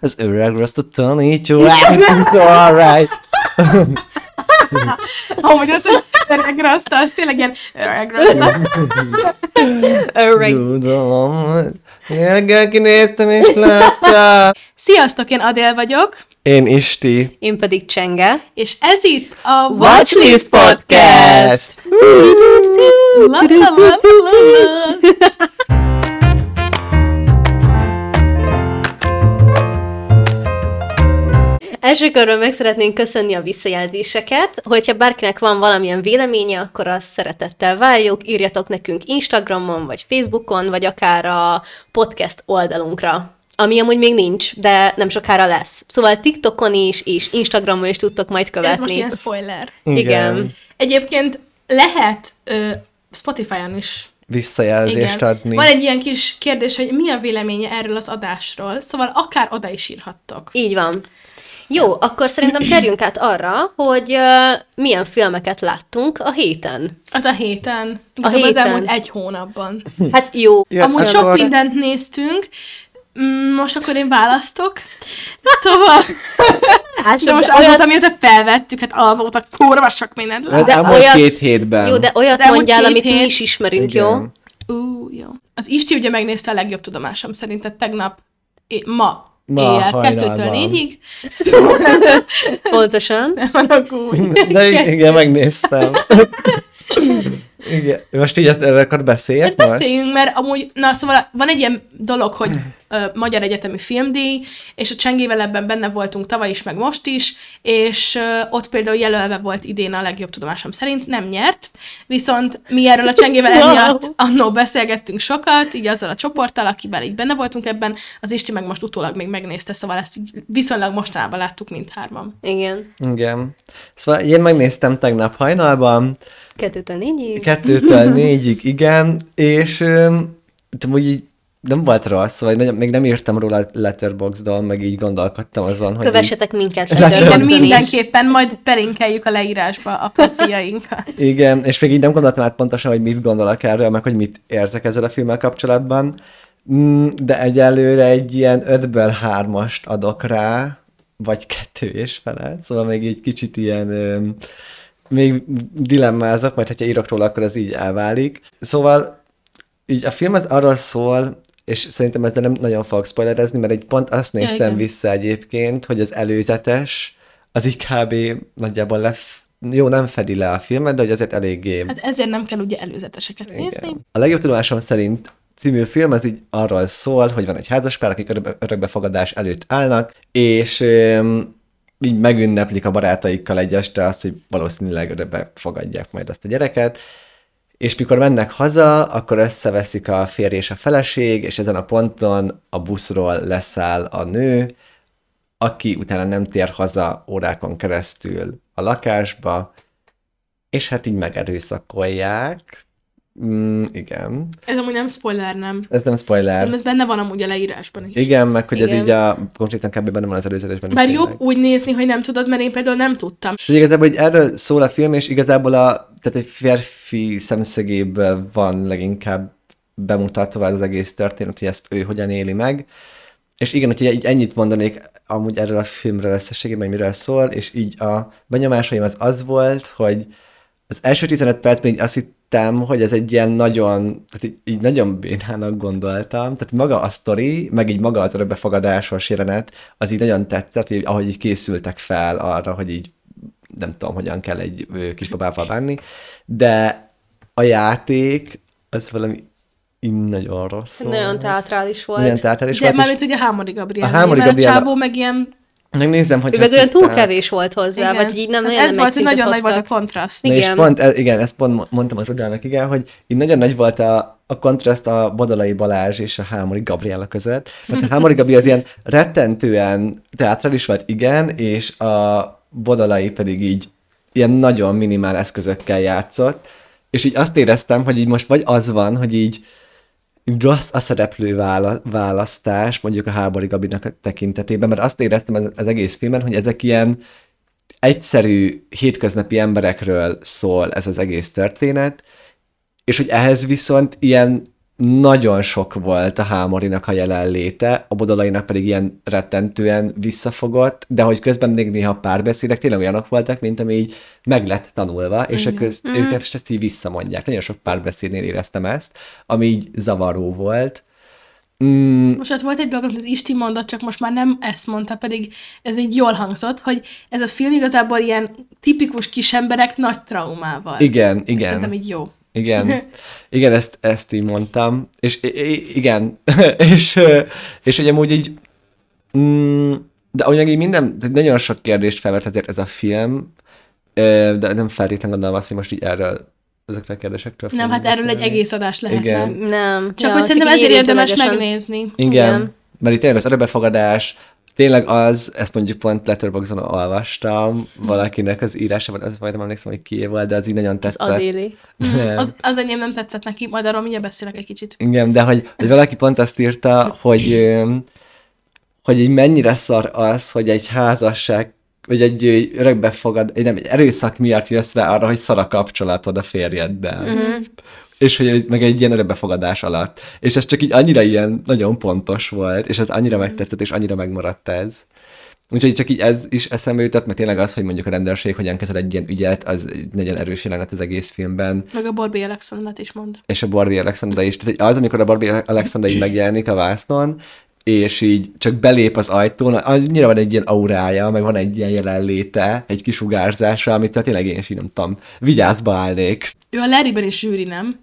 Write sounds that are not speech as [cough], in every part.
az öreg azt a tanító, alright. Amúgy az, hogy öreg rasta, az tényleg ilyen öreg rasta. Alright. Tudom, reggel kinéztem és láttam. Sziasztok, én Adél vagyok, Én Isti. Én pedig Csenge. és ez itt a Watchlist Podcast! La, Első körben meg szeretnénk köszönni a visszajelzéseket. Hogyha bárkinek van valamilyen véleménye, akkor azt szeretettel várjuk. Írjatok nekünk Instagramon, vagy Facebookon, vagy akár a podcast oldalunkra ami amúgy még nincs, de nem sokára lesz. Szóval TikTokon is, és Instagramon is tudtok majd Ez követni. most ilyen spoiler. Igen. Egyébként lehet ö, Spotify-on is Visszajelzést Igen. adni. Van egy ilyen kis kérdés, hogy mi a véleménye erről az adásról, szóval akár oda is írhattok. Így van. Jó, akkor szerintem térjünk át arra, hogy uh, milyen filmeket láttunk a héten. Hát a héten, A héten. az elmúlt egy hónapban. Hát jó, Ja, Amúgy hát sok akkor- mindent néztünk, Mm, most akkor én választok. Szóval, de most azóta, mióta felvettük, hát azóta kurva sok mindent láttam. De olyat- két hétben. Jó, de olyat Az mondjál, két amit mi hét- is ismerünk, Igen. jó? Ú, jó. Az Isti ugye megnézte a legjobb tudomásom szerint, tehát tegnap, é- ma, Ma éjjel, kettőtől négyig. Szóval Pontosan. nem van a gúny. De igen, megnéztem. [laughs] igen. Most így ezt erről akkor beszéljek Hát most? beszéljünk, mert amúgy, na szóval van egy ilyen dolog, hogy ö, Magyar Egyetemi Filmdíj, és a Csengével ebben benne voltunk tavaly is, meg most is, és ö, ott például jelölve volt idén a legjobb tudomásom szerint, nem nyert, viszont mi erről a Csengével emiatt annó beszélgettünk sokat, így azzal a csoporttal, akivel így benne voltunk ebben, az Isti meg most utólag még megnézte, szóval ezt így viszonylag mostanában láttuk mindhárman. Igen. Igen. Szóval én megnéztem tegnap hajnalban, Kettőtől négyig. kettőtől [laughs] négyig, igen, és öm, amúgy így nem volt rossz, vagy nagyon, még nem írtam róla Letterboxdon, meg így gondolkodtam azon, hogy így, Kövessetek minket. Legjobb Igen, Letterboxdon is. mindenképpen, majd belinkeljük a leírásba a [laughs] profiainkat. igen, és még így nem gondoltam át pontosan, hogy mit gondolok erről, meg hogy mit érzek ezzel a filmmel kapcsolatban, Mm, de egyelőre egy ilyen 5-ből 3-ast adok rá, vagy kettő és felett, szóval még egy kicsit ilyen, még dilemmázok, majd ha írok róla, akkor ez így elválik. Szóval így a film az arról szól, és szerintem ezzel nem nagyon fogok spoilerezni, mert egy pont azt Ja, néztem igen. vissza egyébként, hogy az előzetes, az így kb. nagyjából lef, jó, nem fedi le a filmet, de hogy azért eléggé Hát ezért nem kell ugye előzeteseket nézni. igen. A legjobb tudomásom szerint című film az így arról szól, hogy van egy házaspár, akik örökbe- örökbefogadás előtt állnak, és öm, így megünneplik a barátaikkal egy este azt, hogy valószínűleg örökbe fogadják majd azt a gyereket, és mikor mennek haza, akkor összeveszik a férj és a feleség, és ezen a ponton a buszról leszáll a nő, aki utána nem tér haza órákon keresztül a lakásba, és hát így megerőszakolják. Mm, igen. Ez amúgy nem spoiler, nem. Ez nem spoiler. Nem, ez benne van amúgy a leírásban is. Igen, meg hogy ez Igen. így a konkrétan kb. benne van az előzetesben. Bár jobb úgy nézni, hogy nem tudod, mert én például nem tudtam. És igazából hogy erről szól a film, és igazából a, tehát egy férfi szemszögéből van leginkább bemutatva az egész történet, hogy ezt ő hogyan éli meg. És igen, hogyha így ennyit mondanék amúgy erről a filmről összességében, hogy miről szól, és így a benyomásaim az az volt, hogy az első 15 percben így azt hittem, hogy ez egy ilyen nagyon, tehát így, így nagyon bénának gondoltam, tehát maga a sztori, meg így maga az örökbefogadásos jelenet, az így nagyon tetszett, hogy ahogy így készültek fel arra, hogy így nem tudom, hogyan kell egy kisbabával bánni, de a játék az valami így nagyon rossz. Nagyon teatrális volt. Nagyon teátrális De volt, mármint ugye Hámori Gabriel. A Hámori Gabriel- a csávó meg ilyen... megnézem, hogy Ő meg olyan túl kevés volt hozzá, Igen. vagy hogy így nem Hát nagyon ez nem egy volt, hogy nagyon nagy volt a hoztak. kontraszt. Na és Igen. pont, ez, igen, ezt pont mo- mondtam az Udának, igen, hogy így nagyon nagy volt a, a kontraszt a Bodolai Balázs és a Hámori Gabriela között, mert a Hámori Gabi az ilyen rettentően teátrális volt, igen, és a Bodolai pedig így ilyen nagyon minimál eszközökkel játszott, és így azt éreztem, hogy így most vagy az van, hogy így rossz a szereplő vála- választás, mondjuk a Hábori Gabinak a tekintetében, mert azt éreztem az, egész filmen, hogy ezek ilyen egyszerű, hétköznapi emberekről szól ez az egész történet, és hogy ehhez viszont ilyen nagyon sok volt a Hámorinak a jelenléte, a Bodolainak pedig ilyen rettentően visszafogott, de hogy közben még néha párbeszédek tényleg olyanok voltak, mint ami így meg lett tanulva, és a köz, Mhm. ők ezt így visszamondják. Nagyon sok párbeszédnél éreztem ezt, ami így zavaró volt. Mm, Most ott volt egy dolog, amit az Isti mondott, csak most már nem ezt mondta, pedig ez egy jól hangzott, hogy ez a film igazából ilyen tipikus kisemberek nagy traumával. igen, Ez igen. Szerintem így jó. Igen, [laughs] igen, ezt, ezt így mondtam, és igen, [laughs] és, és hogy amúgy így, mm, de meg így minden, de nagyon sok kérdést felvett azért ez a film, de nem feltétlenül gondolom azt, hogy most így erről, ezekre a kérdésekről Nem, hát erről egy egész adás lehetne. Igen. Nem. Csak ja, hogy szerintem ezért érdemes megnézni. Igen, Igen. mert itt tényleg az örökbefogadás, tényleg az, ezt mondjuk pont Letterboxdon olvastam, valakinek az írásában, az majd nem emlékszem, hogy kié volt, de az így nagyon Az tetszett. Adéli. Nem. Az, az enyém nem tetszett neki, majd arról mindjárt beszélek egy kicsit. Igen, de hogy, hogy valaki pont azt írta, hogy, hogy így mennyire szar az, hogy egy házasság, vagy egy örökbefogad, egy, nem, egy erőszak miatt jössz rá arra, hogy szar a kapcsolatod a férjeddel. Mhm. És hogy meg egy ilyen örökbefogadás alatt. És ez csak így annyira ilyen nagyon pontos volt, és ez annyira megtetszett, és annyira megmaradt ez. Úgyhogy csak így ez is eszembe jutott, mert tényleg az, hogy mondjuk a rendőrség hogyan kezel egy ilyen ügyet, az egy nagyon erős jelenet az egész filmben Meg a Barbie Alexandrat is mond. és a Barbie Alexandra is. Tehát az, amikor a Barbie Alexandra így megjelenik a vásznon, és így csak belép az ajtón, annyira van egy ilyen aurája, meg van egy ilyen jelenléte, egy kis sugárzása, amit tényleg én is így nem tudom, vigyázba állnék. Ő a Larryben is zsűri, nem?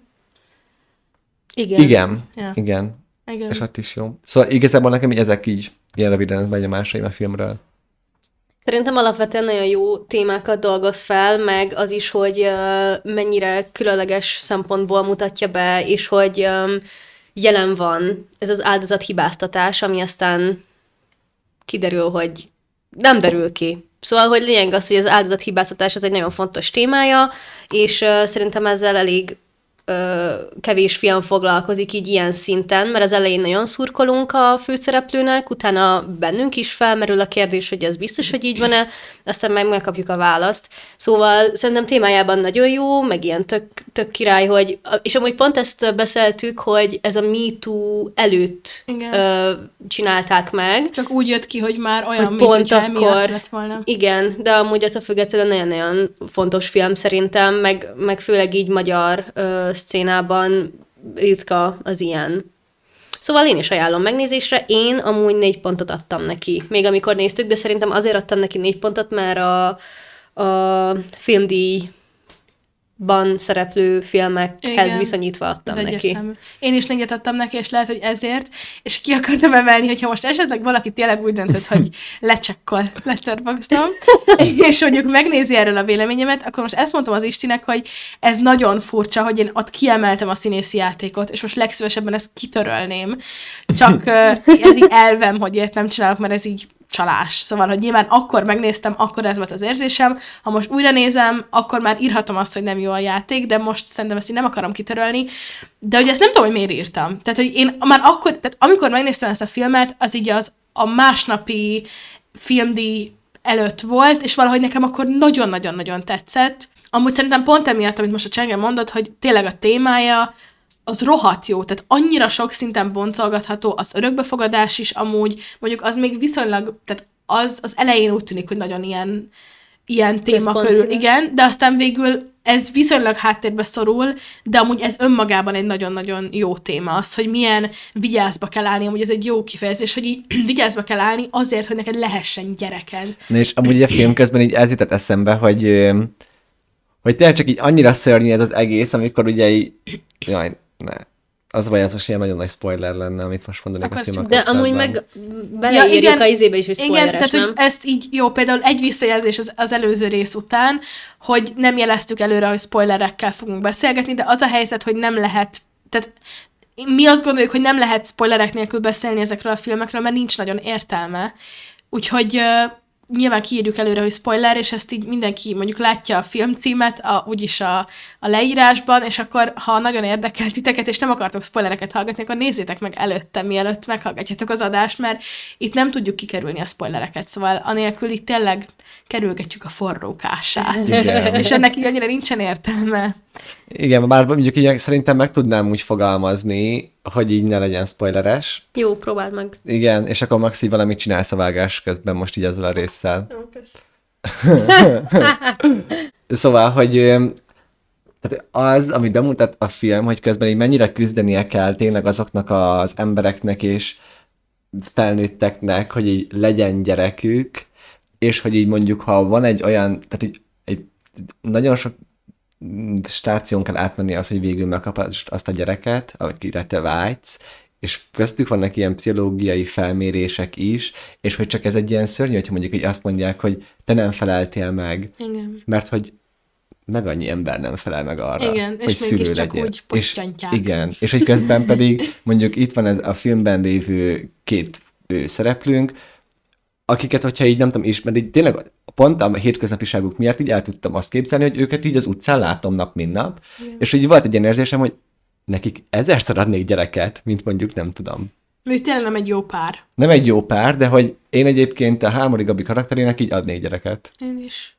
Igen. Igen, Ja. igen, Igen. és ott is jó. Szóval igazából nekem így ezek így ilyen röviden benyomásaim a filmről. Szerintem alapvetően nagyon jó témákat dolgoz fel, meg az is, hogy mennyire különleges szempontból mutatja be, és hogy jelen van ez az áldozat hibáztatás, ami aztán kiderül, hogy nem derül ki. Szóval, hogy lényeg az, hogy az áldozat hibáztatás az egy nagyon fontos témája, és szerintem ezzel elég ö, kevés film foglalkozik így ilyen szinten, mert az elején nagyon szurkolunk a főszereplőnek, utána bennünk is felmerül a kérdés, hogy ez biztos, hogy így van-e, aztán meg megkapjuk a választ. Szóval szerintem témájában nagyon jó, meg ilyen tök, tök király, hogy, és amúgy pont ezt beszéltük, hogy ez a Me Too előtt Igen. ö, csinálták meg, Csak úgy jött ki, hogy már olyan, Hogy mint pont akkor- lett volna. igen, de amúgy attól függetlenül nagyon-nagyon fontos film szerintem, meg, meg főleg így magyar ö, szcénában ritka az ilyen. Szóval én is ajánlom megnézésre. Én amúgy négy pontot adtam neki, még amikor néztük, de szerintem azért adtam neki négy pontot, mert a, a filmdíjban szereplő filmekhez Igen. viszonyítva adtam neki. egyértelmű. Én is négyet adtam neki, és lehet, hogy ezért, és ki akartam emelni, hogyha most esetleg valaki tényleg úgy döntött, hogy [laughs] lecsekkol Letterboxdon, [laughs] és mondjuk megnézi erről a véleményemet, akkor most ezt mondtam az Istinek, hogy ez nagyon furcsa, hogy én ott kiemeltem a színészi játékot, és most legszívesebben ezt kitörölném. Csak [laughs] ez így elvem, hogy ilyet nem csinálok, mert ez így csalás. Szóval, hogy nyilván akkor megnéztem, akkor ez volt az érzésem, ha most újra nézem, akkor már írhatom azt, hogy nem jó a játék, de most szerintem ezt így nem akarom kitörölni, de hogy ezt nem tudom, hogy miért írtam. Tehát, hogy én már akkor, tehát amikor megnéztem ezt a filmet, az így az a másnapi filmdíj előtt volt, és valahogy nekem akkor nagyon-nagyon-nagyon tetszett. Amúgy szerintem pont emiatt, amit most a Csenge mondott, hogy tényleg a témája az rohadt jó, tehát annyira sok szinten boncolgatható, az örökbefogadás is amúgy, mondjuk az még viszonylag, tehát az, az elején úgy tűnik, hogy nagyon ilyen, ilyen téma körül, igen, de aztán végül ez viszonylag háttérbe szorul, de amúgy ez önmagában egy nagyon-nagyon jó téma. Az, hogy milyen vigyázba kell állni, amúgy ez egy jó kifejezés, hogy így [clears throat] vigyázba kell állni azért, hogy neked lehessen gyereked. Na és amúgy a film közben így ez jutott eszembe, hogy, hogy tényleg csak így annyira szörnyű ez az egész, amikor ugye így, jaj, ne. Az vagy, az most ilyen nagyon nagy spoiler lenne, amit most mondanék Akkor a ezt filmek De amúgy meg beleírjuk Ja, igen. a izébe is, hogy Igen, spoileres, tehát nem? hogy ezt így, jó, például egy visszajelzés az, az előző rész után, hogy nem jeleztük előre, hogy spoilerekkel fogunk beszélgetni, de az a helyzet, hogy nem lehet, tehát mi azt gondoljuk, hogy nem lehet spoilerek nélkül beszélni ezekről a filmekről, mert nincs nagyon értelme. Úgyhogy uh, nyilván kiírjuk előre, hogy spoiler, és ezt így mindenki mondjuk látja a filmcímet, a, úgyis a, a leírásban, és akkor, ha nagyon érdekel titeket, és nem akartok spoilereket hallgatni, akkor nézzétek meg előtte, mielőtt meghallgatjátok az adást, mert itt nem tudjuk kikerülni a spoilereket, szóval anélkül itt tényleg kerülgetjük a forrókását. Igen. és ennek így annyira nincsen értelme. Igen, bár mondjuk így szerintem meg tudnám úgy fogalmazni, hogy így ne legyen spoileres. Jó, próbáld meg. Igen, és akkor Maxi valamit csinálsz a vágás közben most így ezzel a résszel. Jó. [laughs] Szóval, hogy tehát az, amit bemutat a film, hogy közben így mennyire küzdenie kell tényleg azoknak az embereknek és felnőtteknek, hogy így legyen gyerekük, és hogy így mondjuk, ha van egy olyan, tehát így, egy nagyon sok stáción kell átmenni az, hogy végül megkapod azt a gyereket, akire te vágysz, és köztük vannak ilyen pszichológiai felmérések is, és hogy csak ez egy ilyen szörnyű, hogyha mondjuk hogy azt mondják, hogy te nem feleltél meg, Igen. mert hogy meg annyi ember nem felel meg arra, Igen, hogy és szülő legyél. úgy és, igen, és hogy közben pedig mondjuk itt van ez a filmben lévő két ő, szereplőnk, akiket, hogyha így nem tudom, ismerni, így tényleg pont a hétköznapiságuk miatt így el tudtam azt képzelni, hogy őket így az utcán látom nap, mint nap, Igen. és így volt egy ilyen érzésem, hogy nekik ezerszer adnék gyereket, mint mondjuk nem tudom. Ő tényleg nem egy jó pár. Nem egy jó pár, de hogy én egyébként a Hámori Gabi karakterének így adnék gyereket. Én is.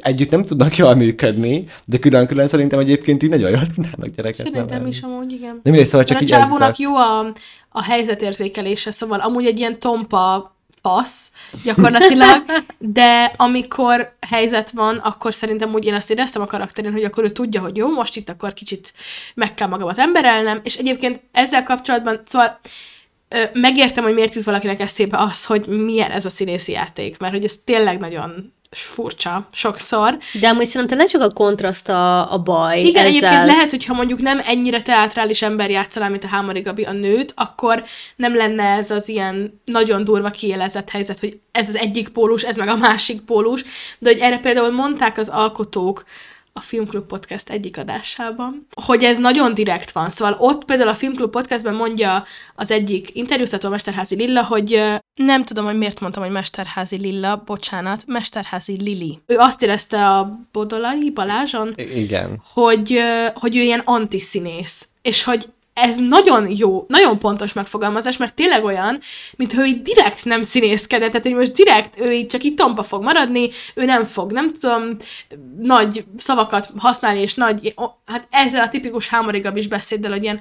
Együtt nem tudnak jól működni, de külön-külön szerintem egyébként így nagyon jól tudnának gyereket Szerintem nevelni. is amúgy, igen. Nem mindegy, szóval csak a így ez csávónak jó a, a helyzetérzékelése, szóval amúgy egy ilyen tompa fasz gyakorlatilag, de amikor helyzet van, akkor szerintem úgy én azt éreztem a karakterén, hogy akkor ő tudja, hogy jó, most itt akkor kicsit meg kell magamat emberelnem, és egyébként ezzel kapcsolatban, szóval megértem, hogy miért jut valakinek eszébe az, hogy milyen ez a színészi játék, mert hogy ez tényleg nagyon furcsa sokszor, De amúgy szerintem nem csak a kontraszt a, a baj igen, ezzel. egyébként lehet, hogyha mondjuk nem ennyire teátrális ember játszaná, mint a Hámori Gabi a nőt, akkor nem lenne ez az ilyen nagyon durva kiélezett helyzet, hogy ez az egyik pólus, ez meg a másik pólus, de hogy erre például mondták az alkotók a Filmklub Podcast egyik adásában, hogy ez nagyon direkt van. Szóval ott például a Filmklub Podcastben mondja az egyik interjúztató Mesterházi Lilla, hogy nem tudom, hogy miért mondtam, hogy Mesterházi Lilla, bocsánat, Mesterházi Lili. Ő azt érezte a Bodolai Balázson, Igen. hogy, hogy ő ilyen antiszínész, és hogy ez nagyon jó, nagyon pontos megfogalmazás, mert tényleg olyan, mint ő így direkt nem színészkedett, tehát hogy most direkt ő így csak így tompa fog maradni, ő nem fog, nem tudom, nagy szavakat használni, és nagy, hát ezzel a tipikus Hámori Gabis beszéddel, hogy ilyen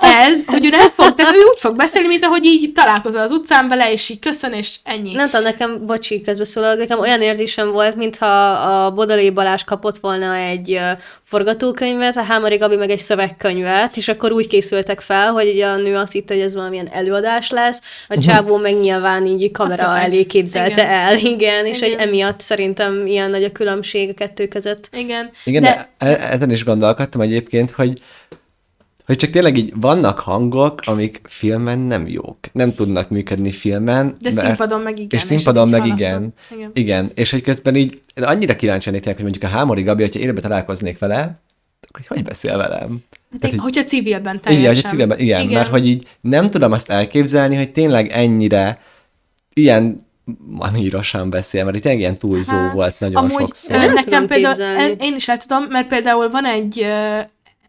ez, hogy ő nem fog, tehát ő úgy fog beszélni, mint ahogy így találkozol az utcán vele, és így köszön, és ennyi. Nem tudom, nekem, bocsi, közbeszólalok, nekem olyan érzésem volt, mintha a Bodalé Balázs kapott volna egy forgatókönyvet, a Hámori Gabi meg egy szövegkönyvet, és akkor úgy készültek fel, hogy ugye a nő azt hitte, hogy ez valamilyen előadás lesz, a csávó meg nyilván így kamera szöveg. elé képzelte Igen. el, igen, és hogy emiatt szerintem ilyen nagy a különbség a kettő között. Igen. Igen, de, de e- ezen is gondolkodtam egyébként, hogy hogy csak tényleg így vannak hangok, amik filmen nem jók. Nem tudnak működni filmen. De mert- színpadon meg igen. És színpadon így meg igen. igen. Igen, és hogy közben így annyira kíváncsi lennék, hogy mondjuk a Hámori Gabi, hogyha élőben találkoznék vele, akkor hogy beszél velem? Hát Tehát, hogy- hogyha civilben teljesen. Igen, hogy civilben, igen, igen, mert hogy így nem tudom azt elképzelni, hogy tényleg ennyire ilyen manírosan beszél, mert itt ilyen túlzó Hát, volt nagyon Amúgy sokszor. nekem például, én is el tudom, mert például van egy,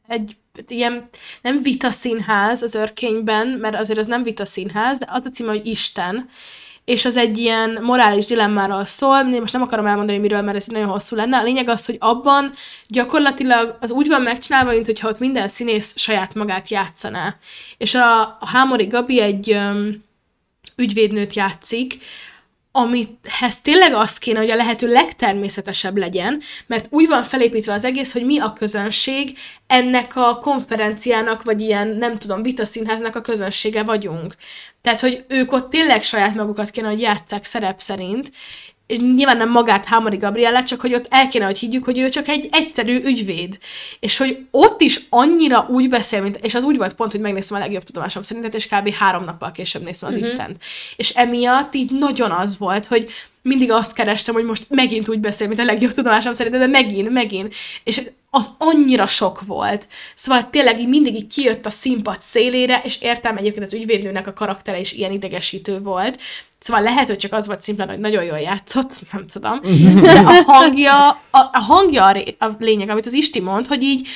egy ilyen, nem vita színház az örkényben, mert azért az nem vita színház, de az a címe, hogy Isten, és az egy ilyen morális dilemmáról szól, én most nem akarom elmondani miről, mert ez nagyon hosszú lenne. A lényeg az, hogy abban gyakorlatilag az úgy van megcsinálva, mint hogyha ott minden színész saját magát játszaná. És a, a Hámori Gabi egy öm, ügyvédnőt játszik, amihez tényleg azt kéne, hogy a lehető legtermészetesebb legyen, mert úgy van felépítve az egész, hogy mi a közönség, ennek a konferenciának, vagy ilyen, nem tudom, vitaszínháznak a közönsége vagyunk. Tehát, hogy ők ott tényleg saját magukat kéne, hogy játsszák szerep szerint, és nyilván nem magát Hámori Gabriella, csak hogy ott el kéne, hogy higgyük, hogy ő csak egy egyszerű ügyvéd. És hogy ott is annyira úgy beszél, mint, és az úgy volt pont, hogy megnéztem a legjobb tudomásom szerint, és kb. három nappal később néztem az uh-huh. Istent. És emiatt így nagyon az volt, hogy mindig azt kerestem, hogy most megint úgy beszél, mint a legjobb tudomásom szerint, de megint, megint. És az annyira sok volt. Szóval tényleg így mindig így kijött a színpad szélére, és értem egyébként az ügyvédnőnek a karaktere is ilyen idegesítő volt. Szóval lehet, hogy csak az volt szimplán, hogy nagyon jól játszott, [laughs] nem tudom. De a hangja, a, a hangja a, ré, a lényeg, amit az Isti mond, hogy így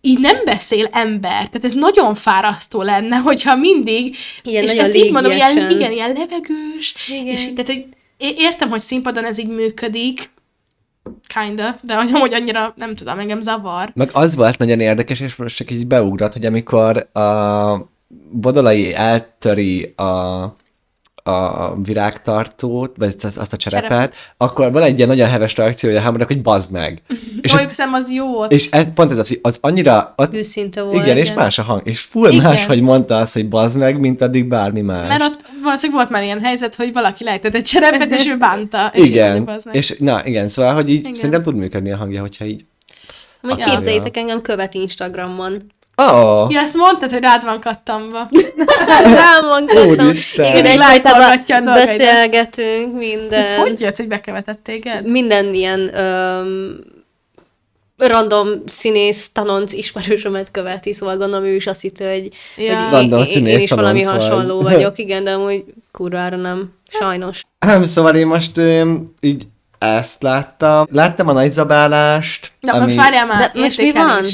így nem beszél ember. Tehát ez nagyon fárasztó lenne, hogyha mindig, Ilyen és ezt így mondom, ilyen, igen, ilyen levegős, Igen. és tehát, hogy értem, hogy színpadon ez így működik, kind of, de hogy amúgy annyira nem tudom, engem zavar. Meg az volt nagyon érdekes, és most csak így beugrott, hogy amikor a Bodolai eltöri a, a virágtartót, vagy azt azt a cserepet, Cserepet. akkor van egy ilyen nagyon heves reakciója a háborúnak, hogy bazd meg. [laughs] és, Mondjuk ez, az jó és ez, pont ez az, hogy az annyira, ott, Őszinte volt. igen, és más a hang, és full Igen. más, hogy mondta azt, hogy bazd meg, mint addig bármi más. Mert ott valószínűleg volt már ilyen helyzet, hogy valaki lejtett egy cserepet, és ő bánta. És így igen, mondjuk, "Bazd meg." és na igen, szóval, hogy így Igen. szerintem tud működni a hangja, hogyha így Majd Ja. képzeljétek, engem követ Instagramon. Oh, Ja, ezt mondtad, hogy rád van kattamva. [laughs] Rám van. Úristen. Igen, dolgaidat. beszélgetünk, minden. Ez hogy jött, hogy bekövetett téged? minden ilyen öm, random színész, tanonc ismerősömet követi, szóval gondolom ő is azt hitte, hogy, Ja. hogy én, én, színész, is valami vagy. hasonló [laughs] vagyok, igen, de amúgy kurvára nem, sajnos. Nem, szóval én most öm, így ezt láttam. Láttam a nagyzabálást, Na, ami... most várjál már, De most mi van?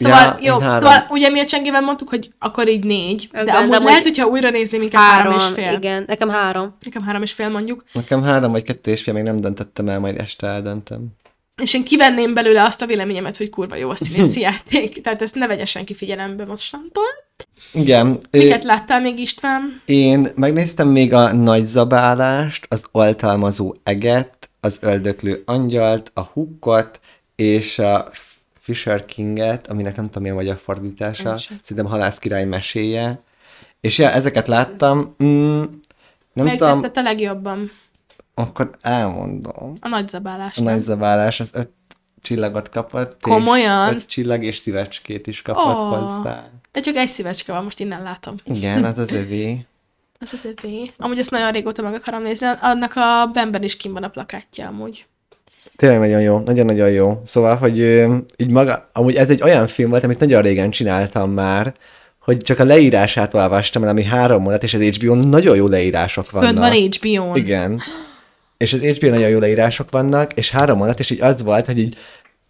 Szóval, Ja, jó, három. szóval ugye mi a csengével mondtuk, hogy akkor így négy, de Igen, amúgy de lehet, hogyha újra nézném, inkább három, és fél. igen, nekem három. Nekem három és fél mondjuk. Nekem három vagy kettő és fél, még nem döntöttem el, majd este eldöntöm. És én kivenném belőle azt a véleményemet, hogy kurva jó a színészi [laughs] játék. Tehát ezt ne vegye senki figyelembe mostantól. Igen, Miket ö, láttál még István? én megnéztem még a nagyzabálást, az oltalmazó eget, az öldöklő angyalt, a hukkot, és a Fisher Kinget, aminek nem tudom, mi a magyar fordítása. Szerintem Halász király meséje. És ja, ezeket láttam. Mm, nem Melyik tudom, tetszett a legjobban? akkor elmondom. A nagyzabálás. A nem? nagyzabálás az öt csillagot kapott. Komolyan? És öt csillag és szívecskét is kapott Ó. hozzá. De csak egy szívecske van, most innen látom. Igen, az az övé. [laughs] Az az övé. Amúgy ezt nagyon régóta meg akarom nézni. Annak a Benben is kim van a plakátja amúgy. Tényleg nagyon jó, nagyon-nagyon jó. Szóval, hogy így maga, amúgy ez egy olyan film volt, amit nagyon régen csináltam már, hogy csak a leírását olvastam el, ami három mondat, és az HBO-n nagyon jó leírások vannak. Fönt van HBO-n. Igen. És az HBO nagyon jó leírások vannak, és három mondat, és így az volt, hogy így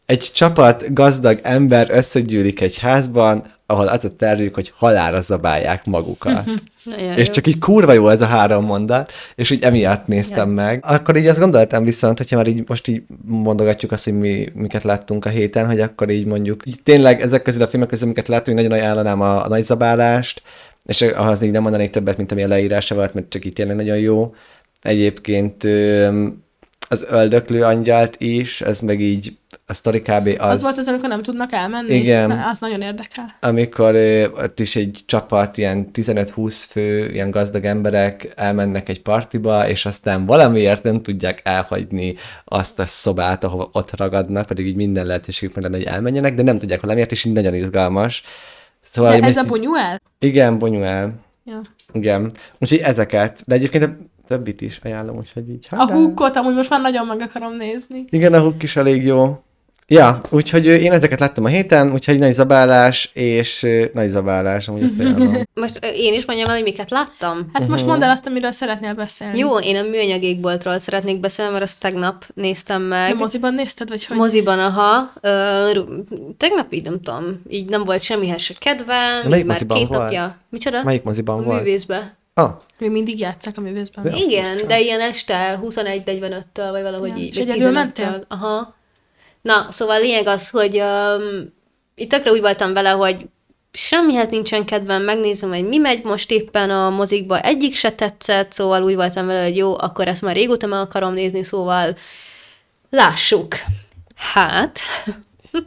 egy csapat gazdag ember összegyűlik egy házban, ahol az a tervük, hogy halára zabálják magukat. [laughs] Nagyon És jó. csak így kurva jó ez a három mondat, és így emiatt néztem Ja. meg. Akkor így azt gondoltam viszont, hogyha már így most így mondogatjuk azt, hogy mi, miket láttunk a héten, hogy akkor így mondjuk, így tényleg ezek közül a filmek közül, amiket láttunk, nagyon ajánlanám a, a nagyzabálást, és ahhoz így nem mondanék többet, mint ami a leírása volt, mert csak így tényleg nagyon jó. Egyébként az öldöklő angyalt is, ez meg így a sztori kb. az, Az, volt az, amikor nem tudnak elmenni? Igen. Az nagyon érdekel. amikor ö, ott is egy csapat, ilyen 15-20 fő, ilyen gazdag emberek elmennek egy partiba, és aztán valamiért nem tudják elhagyni azt a szobát, ahova ott ragadnak, pedig így minden lehetőségük meg lenne, hogy elmenjenek, de nem tudják valamiért, és így nagyon izgalmas. Szóval De ez a Bunyuel? Igen, Bonyuel. Ja. Igen. Úgyhogy ezeket, de egyébként többit is ajánlom, úgyhogy így. A hajrá! húkot amúgy most már nagyon meg akarom nézni. Igen, a hook is elég jó. Ja, úgyhogy én ezeket láttam a héten, úgyhogy nagy zabálás, és nagy zabálás, amúgy ezt ajánlom. [laughs] Most én is mondjam el, hogy miket láttam? Hát most mondd el azt, amiről szeretnél beszélni. Jó, én a műanyag égboltról szeretnék beszélni, mert azt tegnap néztem De meg. moziban nézted, vagy hogy? Moziban, aha. Ö, tegnap így nem tudom, így nem volt semmihez se kedvem, melyik már moziban két volt? napja. Micsoda? Melyik moziban a volt? művészbe. Ah, Még mindig játszák a művészben. Ja. Igen, furcsa. de ilyen este 21.45-től, vagy valahogy Ja. így. És egyedül 15-től. mentél? Aha. Na, szóval a lényeg az, hogy um, itt tökre úgy voltam vele, hogy semmihez nincsen kedvem, megnézem, hogy mi megy most éppen a mozikba, egyik se tetszett, szóval úgy voltam vele, hogy jó, akkor ezt már régóta meg akarom nézni, szóval lássuk. Hát, [laughs]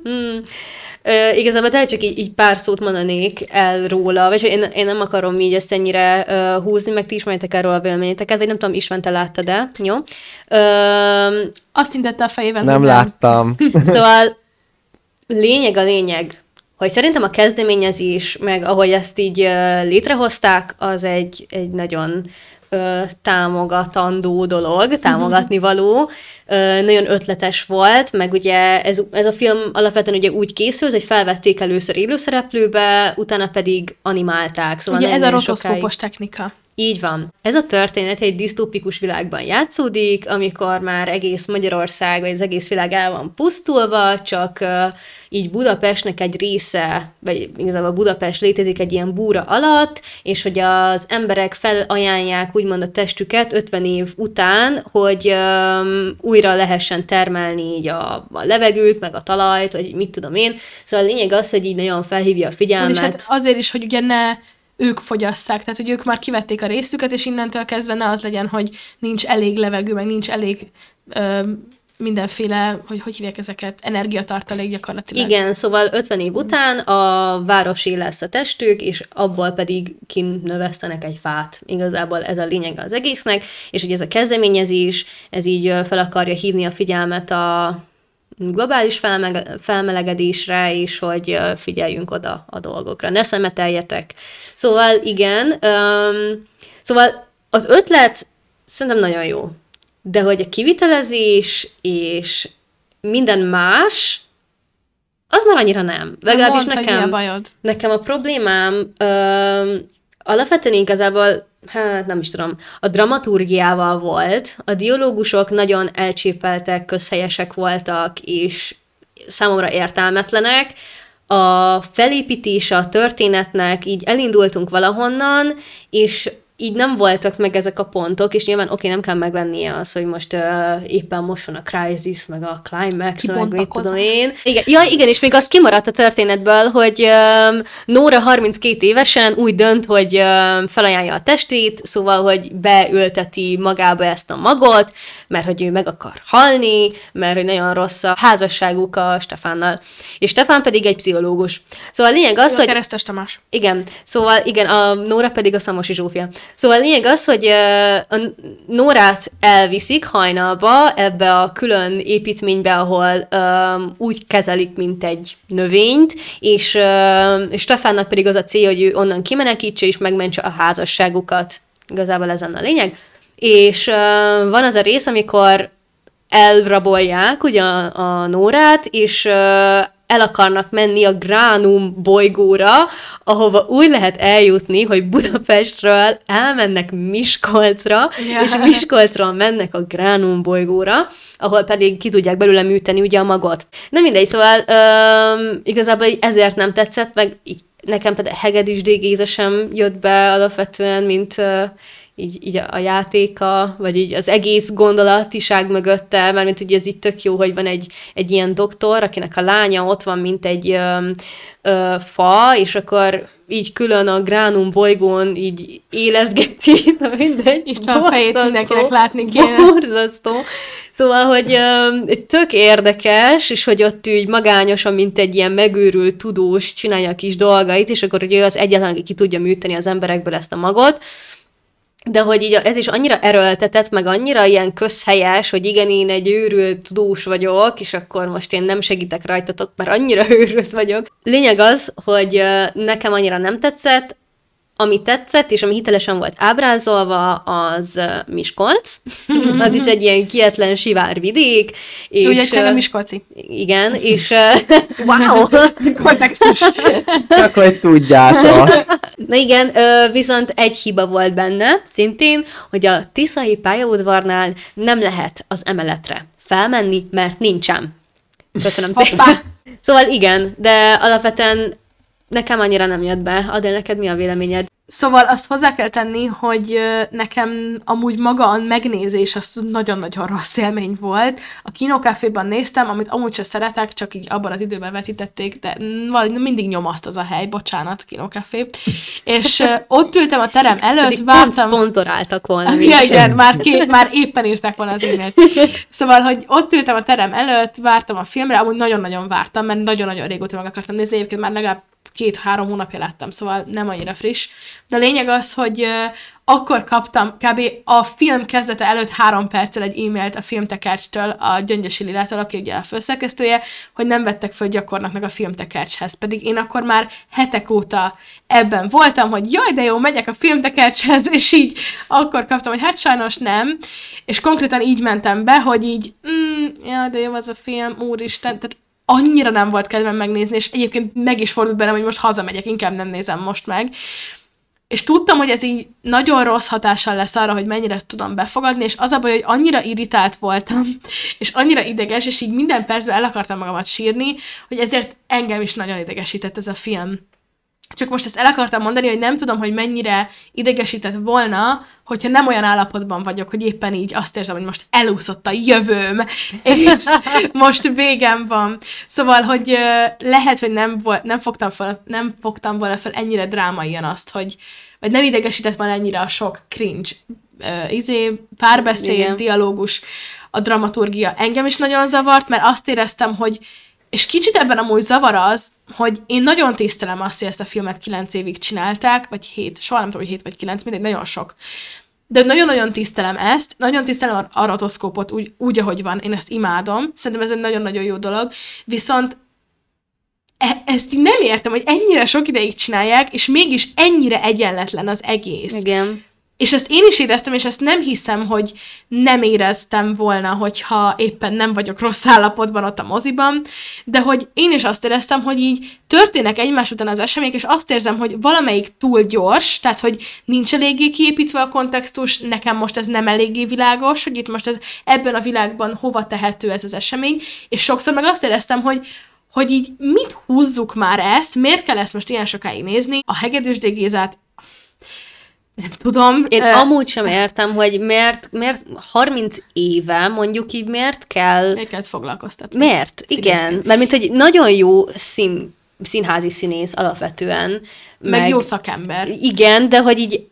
Ö, igazából tényleg csak így, így pár szót mondanék el róla, vagy én, én nem akarom így ezt ennyire ö, húzni, meg ti ismertek erről a véleményeteket, vagy nem tudom, István, te láttad de jó? Ö, Azt intette a fejével, nem láttam. [laughs] [laughs] Szóval lényeg a lényeg, hogy szerintem a kezdeményezés, meg ahogy ezt így ö, létrehozták, az egy, egy nagyon ö, támogatandó dolog, támogatni való, ö, nagyon ötletes volt, meg ugye ez, ez a film alapvetően ugye úgy készült, hogy felvették először élőszereplőbe, utána pedig animálták. Szóval Ugye ez a rotoszkópos technika. Így van. Ez a történet egy disztópikus világban játszódik, amikor már egész Magyarország, vagy az egész világ el van pusztulva, csak uh, így Budapestnek egy része, vagy igazából Budapest létezik egy ilyen búra alatt, és hogy az emberek felajánlják úgymond a testüket 50 év után, hogy um, újra lehessen termelni így a, a levegőt, meg a talajt, vagy mit tudom én. Szóval a lényeg az, hogy így nagyon felhívja a figyelmet. És hát azért is, hogy ugye ne ők fogyasszák, tehát hogy ők már kivették a részüket, és innentől kezdve ne az legyen, hogy nincs elég levegő, meg nincs elég ö, mindenféle, hogy hogy hívják ezeket, energiatartalék gyakorlatilag. Igen, szóval 50 év után a városi lesz a testük, és abból pedig kinövesztenek egy fát. Igazából ez a lényeg az egésznek, és hogy ez a kezdeményezés, ez így fel akarja hívni a figyelmet a globális felmelegedésre is, hogy figyeljünk oda a dolgokra. Ne szemeteljetek. Szóval igen, um, szóval az ötlet szerintem nagyon jó, de hogy a kivitelezés és minden más, az már annyira nem. Legalábbis Mondd, nekem, bajod. nekem a problémám um, alapvetően igazából hát nem is tudom, a dramaturgiával volt, a dialógusok nagyon elcsépeltek, közhelyesek voltak, és számomra értelmetlenek, a felépítése a történetnek, így elindultunk valahonnan, és így nem voltak meg ezek a pontok, és nyilván oké, okay, nem kell meglennie az, hogy most uh, éppen most van a Crisis, meg a Climax, meg mit tudom én. Igen, ja, igen, és még az kimaradt a történetből, hogy um, Nóra 32 évesen úgy dönt, hogy um, felajánlja a testét, szóval, hogy beülteti magába ezt a magot, mert hogy ő meg akar halni, mert hogy nagyon rossz a házasságuk a Stefánnal. És Stefán pedig egy pszichológus. Szóval a lényeg az, Jó, hogy... Keresztes Tamás. Igen, szóval igen, a Nóra pedig a Szamosi Zsófia. Szóval a lényeg az, hogy a Nórát elviszik hajnalba ebbe a külön építménybe, ahol um, úgy kezelik, mint egy növényt, és uh, Stefánnak pedig az a célja, hogy ő onnan kimenekítse és megmentse a házasságukat. Igazából ez a lényeg. És uh, van az a rész, amikor elrabolják ugye a, a Nórát, és uh, el akarnak menni a Gránum bolygóra, ahova úgy lehet eljutni, hogy Budapestről elmennek Miskolcra, yeah. és Miskolcról mennek a Gránum bolygóra, ahol pedig ki tudják belőle műteni ugye a magot. Na mindegy, szóval um, igazából ezért nem tetszett, meg nekem pedig Hegedűs sem jött be alapvetően, mint így, így a játéka, vagy így az egész gondolatiság mögötte, mert mint hogy ez itt tök jó, hogy van egy, egy ilyen doktor, akinek a lánya ott van, mint egy ö, ö, fa, és akkor így külön a Gránum bolygón így élezgeti, [laughs] na mindegy. István fejét mindenkinek látni kéne. Borzasztó. Szóval, hogy ö, tök érdekes, és hogy ott úgy magányosan, mint egy ilyen megőrült tudós csinálja a kis dolgait, és akkor ő az egyetlen, aki ki tudja műteni az emberekből ezt a magot, de hogy így ez is annyira erőltetett, meg annyira ilyen közhelyes, hogy igen, én egy őrült tudós vagyok, és akkor most én nem segítek rajtatok, mert annyira [laughs] őrült vagyok. Lényeg az, hogy nekem annyira nem tetszett, ami tetszett, és ami hitelesen volt ábrázolva, az Miskolc. [laughs] az is egy ilyen kietlen sivár vidék. És, Ugye csak Miskolci. Igen, [laughs] és [laughs] wow! Kontextus. Csak hogy tudjátok. Na igen, viszont egy hiba volt benne, szintén, hogy a Tiszai pályaudvarnál nem lehet az emeletre felmenni, mert nincsen. Köszönöm szépen. Szóval igen, de alapvetően nekem annyira nem jött be. Adél, neked mi a véleményed? Szóval azt hozzá kell tenni, hogy nekem amúgy maga a megnézés az nagyon-nagyon rossz élmény volt. A kinokaféban néztem, amit amúgy sem szeretek, csak így abban az időben vetítették, de mindig nyomaszt az a hely, bocsánat, kinokafé. És ott ültem a terem előtt, Pedig vártam... szponzoráltak volna. Ja, igen, már, két, már éppen írták volna az e-mailt. Szóval, hogy ott ültem a terem előtt, vártam a filmre, amúgy nagyon-nagyon vártam, mert nagyon-nagyon régóta meg akartam nézni, egyébként már legalább két-három hónapja láttam, szóval nem annyira friss. De a lényeg az, hogy akkor kaptam kb. a film kezdete előtt három perccel egy e-mailt a filmtekercstől, a Gyöngyösi Lilától, aki ugye a főszerkesztője, hogy nem vettek föl gyakornoknak a filmtekercshez. Pedig én akkor már hetek óta ebben voltam, hogy jaj, de jó, megyek a filmtekercshez, és így akkor kaptam, hogy hát sajnos nem. És konkrétan így mentem be, hogy így, mm, ja, de jó az a film, úristen, tehát annyira nem volt kedvem megnézni, és egyébként meg is fordult bennem, hogy most hazamegyek, inkább nem nézem most meg. és tudtam, hogy ez így nagyon rossz hatással lesz arra, hogy mennyire tudom befogadni, és az a baj, hogy annyira irritált voltam, [laughs] és annyira ideges, és így minden percben el akartam magamat sírni, hogy ezért engem is nagyon idegesített ez a film. Csak most ezt el akartam mondani, hogy nem tudom, hogy mennyire idegesített volna, hogyha nem olyan állapotban vagyok, hogy éppen így azt érzem, hogy most elúszott a jövőm, és [laughs] most végem van. Szóval, hogy lehet, hogy nem, nem, fogtam fel, nem fogtam volna fel ennyire drámaian azt, hogy vagy nem idegesített volna ennyire a sok cringe ö, izé, párbeszéd, Igen. dialógus, a dramaturgia engem is nagyon zavart, mert azt éreztem, hogy és kicsit ebben amúgy zavar az, hogy én nagyon tisztelem azt, hogy ezt a filmet kilenc évig csinálták, vagy hét, soha nem tudom, hogy hét vagy kilenc, mindegy, nagyon sok. De nagyon-nagyon tisztelem ezt, nagyon tisztelem a rotoszkópot úgy, úgy, ahogy van, én ezt imádom, szerintem ez egy nagyon-nagyon jó dolog, viszont e- ezt így nem értem, hogy ennyire sok ideig csinálják, és mégis ennyire egyenletlen az egész. Igen. És ezt én is éreztem, és ezt nem hiszem, hogy nem éreztem volna, hogyha éppen nem vagyok rossz állapotban ott a moziban, de hogy én is azt éreztem, hogy így történnek egymás után az események, és azt érzem, hogy valamelyik túl gyors, tehát hogy nincs eléggé kiépítve a kontextus, nekem most ez nem eléggé világos, hogy itt most ez ebben a világban hova tehető ez az esemény, és sokszor meg azt éreztem, hogy hogy így mit húzzuk már ezt, miért kell ezt most ilyen sokáig nézni, a hegedűs Gézát nem tudom. Én ö, amúgy sem értem, hogy miért, miért 30 éve mondjuk így miért kell... Miért kellett foglalkoztatni? Miért? Igen. Mert mint hogy nagyon jó szín, színházi színész alapvetően. Meg, jó szakember. Igen, de hogy így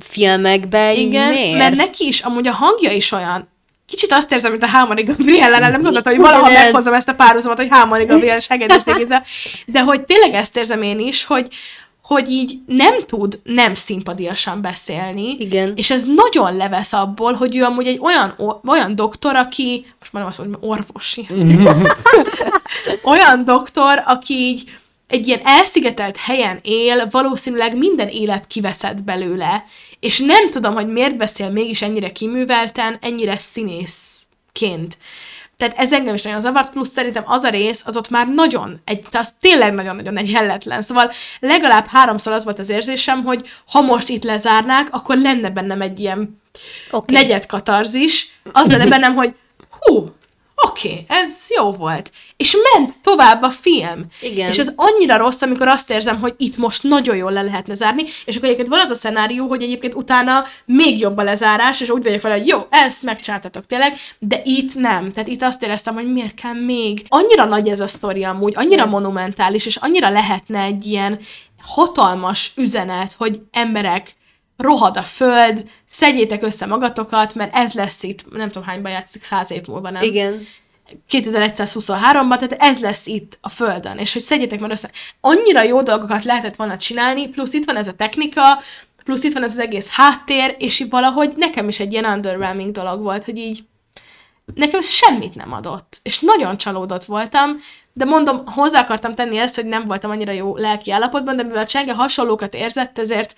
filmekben így Igen, miért? mert neki is, amúgy a hangja is olyan, kicsit azt érzem, mint a Hámani Gabriellel, nem gondoltam, hogy valaha meghozom ezt a párhuzamot, hogy Hámani Gabriel segedés [laughs] de hogy tényleg ezt érzem én is, hogy, hogy így nem tud nem szimpadiasan beszélni, Igen. és ez nagyon levesz abból, hogy ő amúgy egy olyan, olyan doktor, aki, most már nem azt mondom, hogy orvos, [laughs] olyan doktor, aki így egy ilyen elszigetelt helyen él, valószínűleg minden élet kiveszett belőle, és nem tudom, hogy miért beszél mégis ennyire kiművelten, ennyire színészként. Tehát ez engem is nagyon zavart, plusz szerintem az a rész, az ott már nagyon, egy, az tényleg nagyon-nagyon egyenletlen. Szóval legalább háromszor az volt az érzésem, hogy ha most itt lezárnák, akkor lenne bennem egy ilyen Oké. negyed katarzis, az lenne bennem, hogy hú, oké, okay, ez jó volt. És ment tovább a film. Igen. És ez annyira rossz, amikor azt érzem, hogy itt most nagyon jól le lehetne zárni, és akkor egyébként van az a szenárió, hogy egyébként utána még jobb a lezárás, és úgy vagyok vele, hogy jó, ezt megcsináltatok tényleg, de itt nem. Tehát itt azt éreztem, hogy miért kell még. Annyira nagy ez a sztori amúgy, annyira monumentális, és annyira lehetne egy ilyen hatalmas üzenet, hogy emberek, rohad a föld, szedjétek össze magatokat, mert ez lesz itt, nem tudom hányban játszik, száz év múlva, nem? Igen. 2123-ban, tehát ez lesz itt a Földön, és hogy szedjétek már össze. Annyira jó dolgokat lehetett volna csinálni, plusz itt van ez a technika, plusz itt van ez az egész háttér, és valahogy nekem is egy ilyen underwhelming dolog volt, hogy így nekem ez semmit nem adott, és nagyon csalódott voltam, de mondom, hozzá akartam tenni ezt, hogy nem voltam annyira jó lelki állapotban, de mivel Csenge hasonlókat érzett, ezért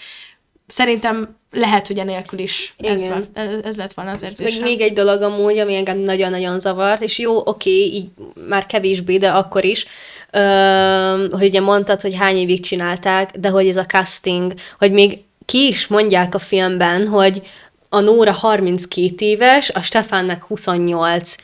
szerintem lehet, hogy enélkül is ez, Igen. volt, ez, ez lett volna az érzésem. Meg még egy dolog amúgy, ami engem nagyon-nagyon zavart, és jó, oké, így már kevésbé, de akkor is, öm, hogy ugye mondtad, hogy hány évig csinálták, de hogy ez a casting, hogy még ki is mondják a filmben, hogy a Nóra 32 éves, a Stefánnak 28.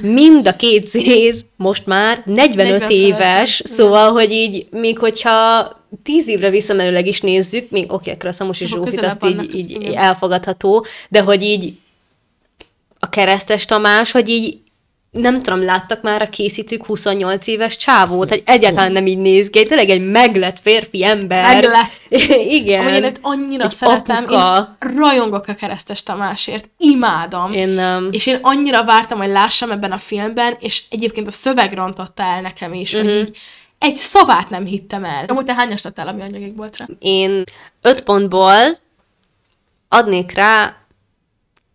Mind a két színész most már 45 40 éves, szóval, hogy így, még hogyha 10 évre visszamenőleg is nézzük, még oké, akkor a Szamos és Zsófit azt így, így igen. elfogadható, de hogy így a keresztes Tamás, hogy így nem tudom, láttak már a készítők 28 éves csávót, hogy egyáltalán nem így néz ki, tényleg egy meglett férfi ember. Meglett. [laughs] Igen. Amúgy én őt annyira Egy szeretem, apuka. én rajongok a keresztes Tamásért, imádom. Én nem. És én annyira vártam, hogy lássam ebben a filmben, és egyébként a szöveg rontotta el nekem is, uh-huh. hogy így egy szavát nem hittem el. Amúgy te hányas adtál a mi anyagékboltra? Én öt pontból adnék rá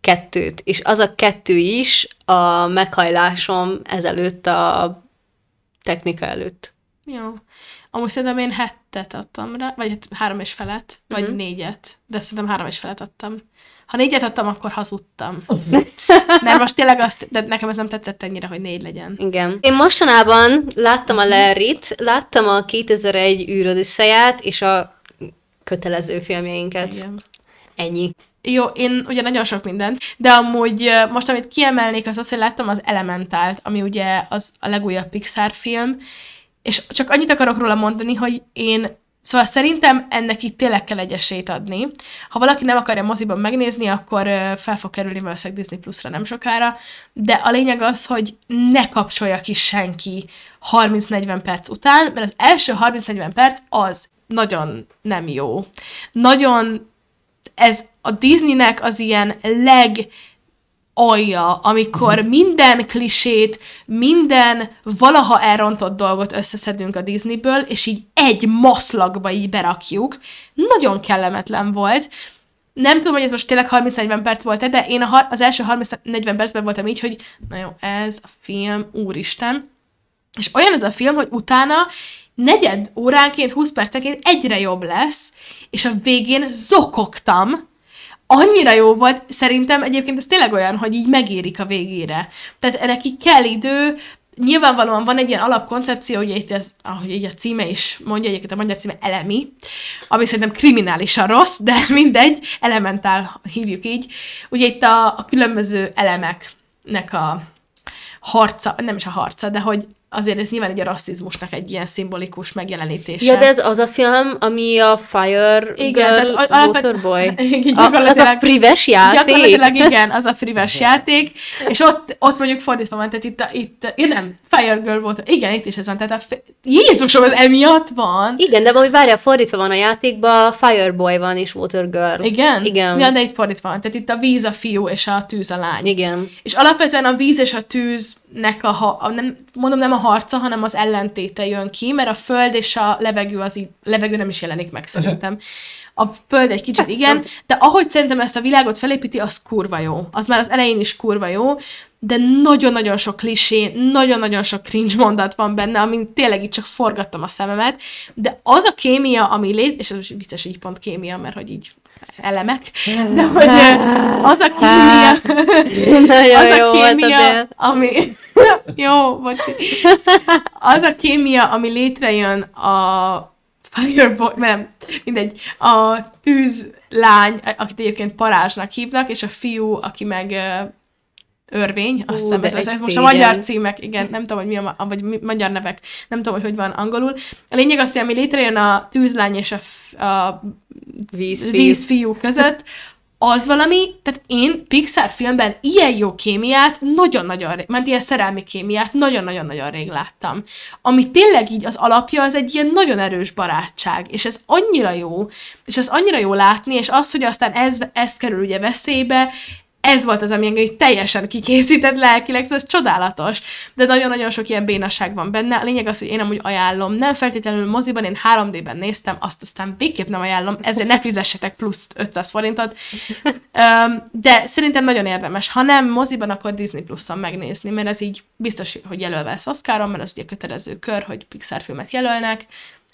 kettőt, és az a kettő is a meghajlásom ezelőtt a technika előtt. Jó. Amúgy szerintem én hettet adtam rá, vagy hát három és felet, vagy Mhm. négyet, de szerintem három és felet adtam. Ha négyet adtam, akkor hazudtam. [laughs] Mert most tényleg azt, de nekem ez nem tetszett ennyire, hogy négy legyen. Igen. Én mostanában láttam a Larryt, láttam a 2001 űrodüsszeját, és a kötelező filmjeinket. Igen. Ennyi. Jó, én ugye nagyon sok mindent, de amúgy most, amit kiemelnék, az az, hogy láttam az Elementált, ami ugye az a legújabb Pixar film, és csak annyit akarok róla mondani, hogy én Szóval szerintem ennek itt tényleg kell egy esélyt adni. Ha valaki nem akarja moziban megnézni, akkor fel fog kerülni valószínűleg Disney Plus-ra nem sokára, de a lényeg az, hogy ne kapcsolja ki senki 30-40 perc után, mert az első 30-40 perc az nagyon nem jó. Nagyon ez a Disneynek az ilyen leg alja, amikor minden klisét, minden valaha elrontott dolgot összeszedünk a Disneyből, és így egy maszlagba így berakjuk. Nagyon kellemetlen volt. Nem tudom, hogy ez most tényleg 30-40 perc volt de én a, har- az első 30-40 percben voltam így, hogy na jó, ez a film, úristen. És olyan ez a film, hogy utána negyed óránként, 20 percenként egyre jobb lesz, és a végén zokogtam, annyira jó volt, szerintem egyébként ez tényleg olyan, hogy így megérik a végére. Tehát neki kell idő, nyilvánvalóan van egy ilyen alapkoncepció, ugye itt ez, ahogy így a címe is mondja, egyébként a magyar címe elemi, ami szerintem kriminálisan rossz, de [laughs] mindegy, elementál hívjuk így. Ugye itt a, a különböző elemeknek a harca, nem is a harca, de hogy azért ez nyilván egy a rasszizmusnak egy ilyen szimbolikus megjelenítése. Ja, de ez az a film, ami a Fire Igen, Girl, tehát Waterboy. [laughs] Igen, A, az a prives játék. Gyakorlatilag igen, az a frives játék, és ott, ott mondjuk fordítva van, tehát itt, itt ja, nem, Fire Girl volt, igen, itt is ez van, tehát a, fi- Jézusom, ez emiatt van. Igen, de ami várjál, fordítva van a játékban, Fireboy van és Water Girl. Igen? Igen. Ja, de itt fordítva van, tehát itt a víz a fiú, és a tűz a lány. Igen. És alapvetően a víz és a tűznek a, ha, a nem, mondom nem a harca, hanem az ellentéte jön ki, mert a föld és a levegő az így, levegő nem is jelenik meg szerintem. [laughs] A föld egy kicsit igen, de ahogy szerintem ezt a világot felépíti, az kurva jó. Az már az elején is kurva jó, de nagyon-nagyon sok klisé, nagyon-nagyon sok cringe mondat van benne, amin tényleg így csak forgattam a szememet, de az a kémia, ami lét, és ez most vicces, így pont kémia, mert hogy így elemek, [laughs] de hogy az a kémia, [laughs] az a kémia, ami... [laughs] jó, bocsi. Az a kémia, ami létrejön a Fireboy, nem, mindegy, a tűzlány, akit egyébként parázsnak hívnak, és a fiú, aki meg örvény, azt hiszem, ez, ez, most a magyar címek, igen, nem tudom, hogy mi a, vagy mi, magyar nevek, nem tudom, hogy hogy van angolul. A lényeg az, hogy ami létrejön a tűzlány és a, f- a Víz, víz. vízfiú között, az valami, tehát én Pixar filmben ilyen jó kémiát nagyon-nagyon mert ilyen szerelmi kémiát nagyon-nagyon-nagyon rég láttam. Ami tényleg így az alapja, az egy ilyen nagyon erős barátság, és ez annyira jó, és ez annyira jó látni, és az, hogy aztán ez, ez kerül ugye veszélybe, ez volt az, ami engem teljesen kikészített lelkileg, szóval ez csodálatos. De nagyon-nagyon sok ilyen bénaság van benne. A lényeg az, hogy én amúgy ajánlom. Nem feltétlenül moziban, én 3D-ben néztem, azt aztán végképp nem ajánlom, ezért ne fizessetek plusz 500 forintot. De szerintem nagyon érdemes. Ha nem moziban, akkor Disney Plus-on megnézni, mert ez így biztos, hogy jelölve lesz Oscaron, mert az ugye kötelező kör, hogy Pixar filmet jelölnek,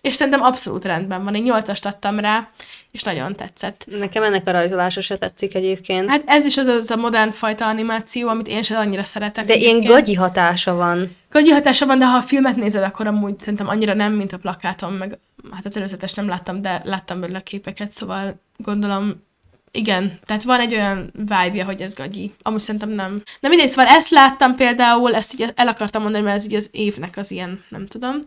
és szerintem abszolút rendben van. Én 8-ast adtam rá, és nagyon tetszett. Nekem ennek a rajzolása se tetszik egyébként. Hát ez is az, az a modern fajta animáció, amit én sem annyira szeretek. de ilyen egyébként. gagyi hatása van. Gagyi hatása van, de ha a filmet nézed, akkor amúgy szerintem annyira nem, mint a plakáton, meg hát az előzetes nem láttam, de láttam belőle képeket, szóval gondolom, igen, tehát van egy olyan vibe hogy ez gagyi. Amúgy szerintem nem. Na mindegy, szóval ezt láttam például, ezt így el akartam mondani, mert ez így az évnek az ilyen, nem tudom,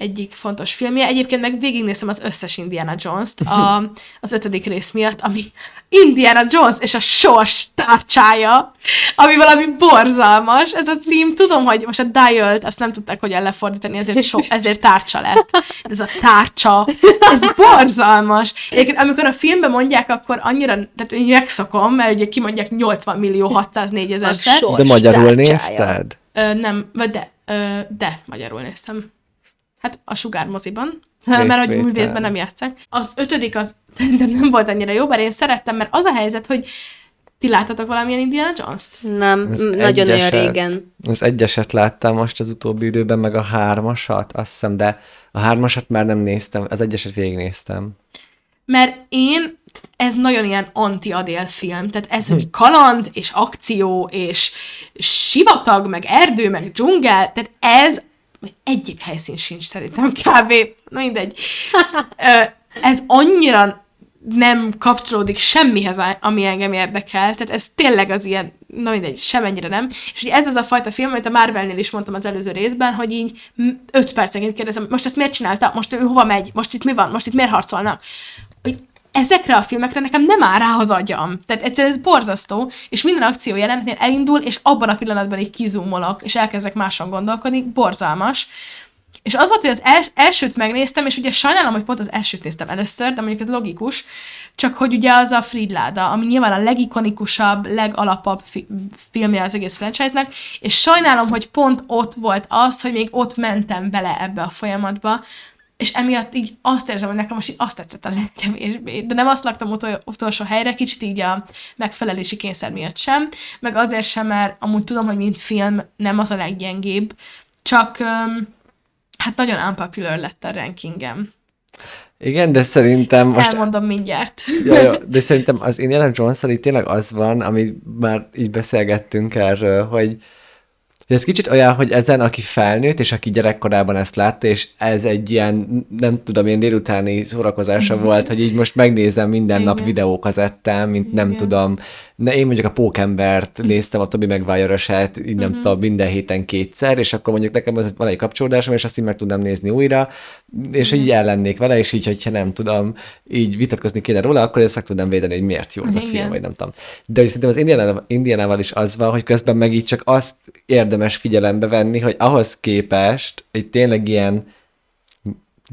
egyik fontos filmje. Egyébként meg végignéztem az összes Indiana Jones-t a, [laughs] az ötödik rész miatt, ami Indiana Jones és a sors tárcsája, ami valami borzalmas. Ez a cím, tudom, hogy most a Dial-t azt nem tudták hogyan lefordítani, ezért, so, [laughs] ezért tárcsa lett. De ez a tárcsa, ez borzalmas. Egyébként amikor a filmben mondják, akkor annyira, tehát én megszokom, mert ugye kimondják 80 millió 604 ezer. De magyarul tárcsája. nézted? Ö, nem, de, ö, de, magyarul néztem. Hát a Sugár moziban, [laughs] mert hogy Részvétel. művészben nem játszák. Az ötödik az [laughs] szerintem nem volt annyira jó, bár én szerettem, mert az a helyzet, hogy ti láttatok valamilyen Indiana Jones-t? Nem, nagyon-nagyon egyeset. régen. Az egyeset láttam most az utóbbi időben, meg a hármasat, azt hiszem, de a hármasat már nem néztem, az egyeset végignéztem. Mert én, ez nagyon ilyen anti-adél film, tehát ez, hogy kaland, és akció, és sivatag, meg erdő, meg dzsungel, tehát ez egyik helyszín sincs szerintem kb. Mindegy. [laughs] Ez annyira nem kapcsolódik semmihez, ami engem érdekel. Tehát ez tényleg az ilyen, na mindegy, semennyire nem. És ugye ez az a fajta film, amit a Marvelnél is mondtam az előző részben, hogy így öt percenként kérdezem, most ezt miért csinálta? Most ő hova megy? Most itt mi van? Most itt miért harcolnak? Ezekre a filmekre nekem nem áll rá az agyam. Tehát egyszerűen ez borzasztó, és minden akció jelenetnél elindul, és abban a pillanatban így kizúmolok, és elkezdek máson gondolkodni, borzalmas. És az volt, hogy az els- elsőt megnéztem, és ugye sajnálom, hogy pont az elsőt néztem először, de mondjuk ez logikus, csak hogy ugye az a Fridláda, ami nyilván a legikonikusabb, legalapabb fi- filmje az egész franchise-nek, és sajnálom, hogy pont ott volt az, hogy még ott mentem bele ebbe a folyamatba, és emiatt így azt érzem, hogy nekem most így azt tetszett a legkevésbé. De nem azt laktam utol- utolsó helyre, kicsit így a megfelelési kényszer miatt sem, meg azért sem, mert amúgy tudom, hogy mint film nem az a leggyengébb, csak hát nagyon unpopular lett a rankingem. Igen, de szerintem most... Elmondom mindjárt. Ja, jó, [laughs] de szerintem az Indiana jones tényleg az van, ami már így beszélgettünk erről, hogy, hogy ez kicsit olyan, hogy ezen, aki felnőtt, és aki gyerekkorában ezt látta, és ez egy ilyen, nem tudom, ilyen délutáni szórakozása mm-hmm. volt, hogy így most megnézem minden nap Igen. videókazettán, mint nem Igen. tudom, ne, én mondjuk a Pókembert néztem, a Tobi Maguire-eset, így nem tudom, minden héten kétszer, és akkor mondjuk nekem az van egy kapcsolódásom, és azt így meg tudnám nézni újra, és így ellennék vele, és így, hogyha nem tudom, így vitatkozni kéne róla, akkor ezt meg tudnám védeni, hogy miért jó ez a Igen. film, vagy nem tudom. De szerintem az Indiana, Indianával is az van, hogy közben meg így csak azt érdemes figyelembe venni, hogy ahhoz képest egy tényleg ilyen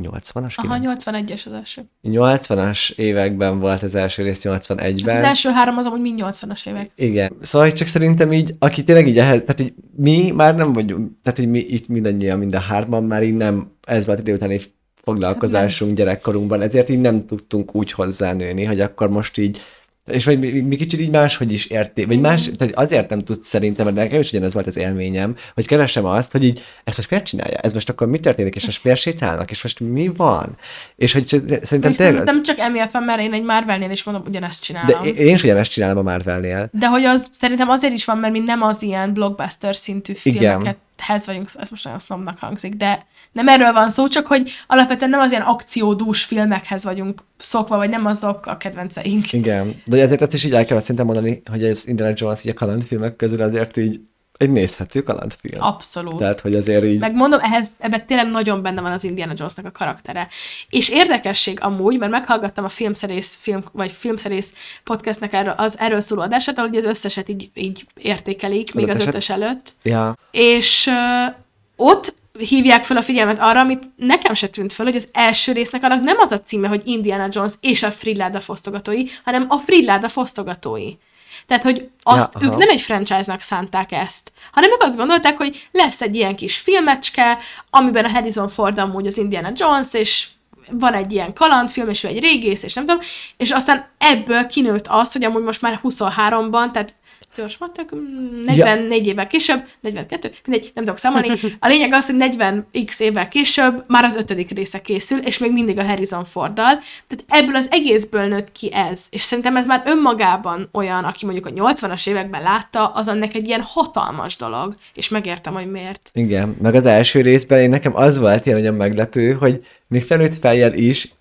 80-as, Aha, 90? 81-es az első. 80-as években volt az első rész, 81-ben. Az első három az amúgy mind 80-as évek. Igen. Szóval csak szerintem így, aki tényleg így ehhez, tehát így mi már nem vagyunk, tehát hogy mi itt mindannyian, mind a hárman már így nem, ez volt időtáni foglalkozásunk gyerekkorunkban, ezért így nem tudtunk úgy hozzánőni, hogy akkor most így és vagy mi, mi kicsit így máshogy is érté, vagy más, tehát azért nem tudsz szerintem, mert nekem is ugyanez volt az élményem, hogy keresem azt, hogy így, ezt most miért csinálja, ez most akkor mi történik, és most miért sétálnak, és most mi van? És hogy szerintem És tényleg, nem csak emiatt van, mert én egy Marvelnél is mondom, ugyanezt de csinálom. én, én is ugyanezt csinálom a Marvelnél. De hogy az szerintem azért is van, mert mi nem az ilyen blockbuster szintű Igen. Hez vagyunk, ez most nagyon sznobnak hangzik, de nem erről van szó, csak hogy alapvetően nem az ilyen akciódús filmekhez vagyunk szokva, vagy nem azok a kedvenceink. Igen, de ezért azt is így el kell szerintem mondani, hogy ez Indiana Jones így a kalandfilmek közül azért így egy nézhető kalandfilm. Abszolút. Tehát, hogy azért így... Meg mondom, ehhez, ebben tényleg nagyon benne van az Indiana Jonesnak a karaktere. És érdekesség amúgy, mert meghallgattam a filmszerész, film, vagy filmszerész podcastnek erről, az erről szóló adását, ahol az összeset így, így értékelik, még az ötöset? ötös előtt. Ja, És uh, ott hívják fel a figyelmet arra, amit nekem se tűnt fel, hogy az első résznek annak nem az a címe, hogy Indiana Jones és a Frilláda fosztogatói, hanem a Frilláda fosztogatói. Tehát, hogy azt, Ja, ők nem egy franchise-nak szánták ezt, hanem ők azt gondolták, hogy lesz egy ilyen kis filmecske, amiben a Harrison Ford amúgy az Indiana Jones, és van egy ilyen kalandfilm, és ő egy régész, és nem tudom, és aztán ebből kinőtt az, hogy amúgy most már 23-ban, tehát gyors matek, mm, 44 évvel később, 42, mindegy, nem tudok számolni. [laughs] A lényeg az, hogy 40x évvel később már az ötödik része készül, és még mindig a Harrison Forddal. Tehát ebből az egészből nőtt ki ez. És szerintem ez már önmagában olyan, aki mondjuk a 80-as években látta, az annak egy ilyen hatalmas dolog, és megértem, hogy miért. igen. Meg az első részben én nekem az volt ilyen nagyon meglepő, hogy még felnőtt fejjel is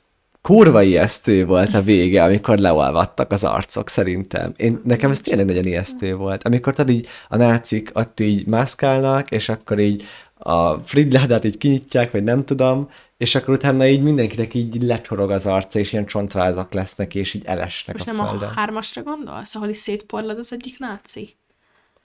kurva ijesztő volt a vége, amikor leolvadtak az arcok szerintem. Én, nekem ez tényleg nagyon ijesztő volt. Amikor tudod így a nácik ott így mászkálnak, és akkor így a Fridládát így kinyitják, vagy nem tudom, és akkor utána így mindenkinek így lecsorog az arca, és ilyen csontvázak lesznek, és így elesnek Most a nem földön. a hármasra gondolsz, ahol is szétporlad az egyik náci?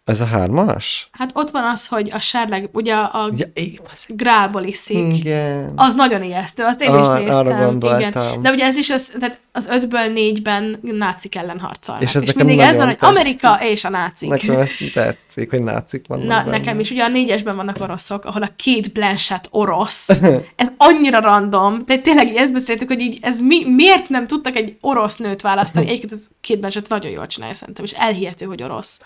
Ez a hármas? Hát ott van az, hogy a serleg, ugye a Ja, ég, basz- grálból iszik. igen. Az nagyon ijesztő, azt én is Ah, néztem. arra gondoltam. Igen. De ugye ez is az, tehát az ötből négyben nácik ellen harcolnak. És ez és mindig ez van, hogy Amerika és a nácik. Nekem ezt tetszik, hogy nácik vannak Na, benne. nekem is. Ugye a négyesben vannak oroszok, ahol a két Blanchett orosz. [laughs] Ez annyira random. Tehát tényleg így ezt beszéltük, hogy így ez mi, miért nem tudtak egy orosz nőt választani. Egyébként ez két Blanchett nagyon jól csinálja szerintem, és elhihető, hogy orosz.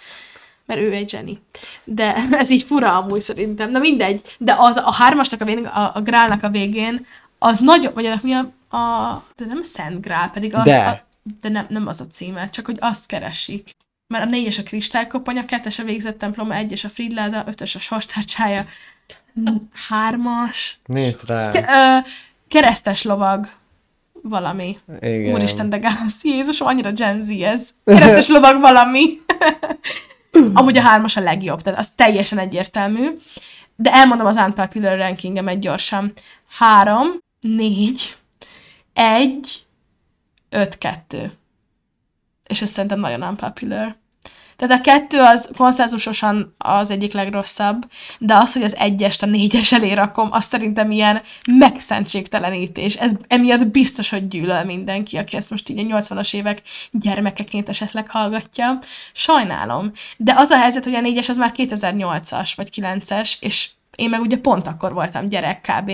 Mert ő egy zseni. De [laughs] ez így fura amúgy szerintem. Na mindegy. De az a hármasnak a végén, a, a grálnak a végén, az nagyon, vagy mi a, a de nem Szent Grál, pedig az, De. A, de nem, nem az a címe, csak hogy azt keresik. Mert a négyes a kristálykopony, a kettes a végzett templom, a egyes a Fridláda, ötös a sorstárcsája, hármas, Nézd rá. ke- ö, keresztes lovag valami. Igen. Úristen, de gáz. Jézusom, annyira Gen Z ez. Keretes [laughs] lovag valami. [laughs] [clears throat] Amúgy a hármas a legjobb, tehát az teljesen egyértelmű. De elmondom az Unpopular rankingemet gyorsan. Három, négy, egy, öt, kettő. És ez szerintem nagyon unpopular. Tehát a kettő az konszenzusosan az egyik legrosszabb, de az, hogy az egyest a négyes elé rakom, az szerintem ilyen megszentségtelenítés. Ez emiatt biztos, hogy gyűlöl mindenki, aki ezt most így a 80-as évek gyermekeként esetleg hallgatja. Sajnálom. De az a helyzet, hogy a négyes az már 2008-as vagy 9-es, és én meg ugye pont akkor voltam gyerek kb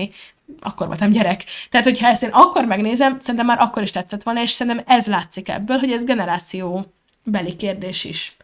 akkor voltam gyerek. Tehát, hogyha ezt én akkor megnézem, szerintem már akkor is tetszett volna, és szerintem ez látszik ebből, hogy ez generáció beli kérdés is.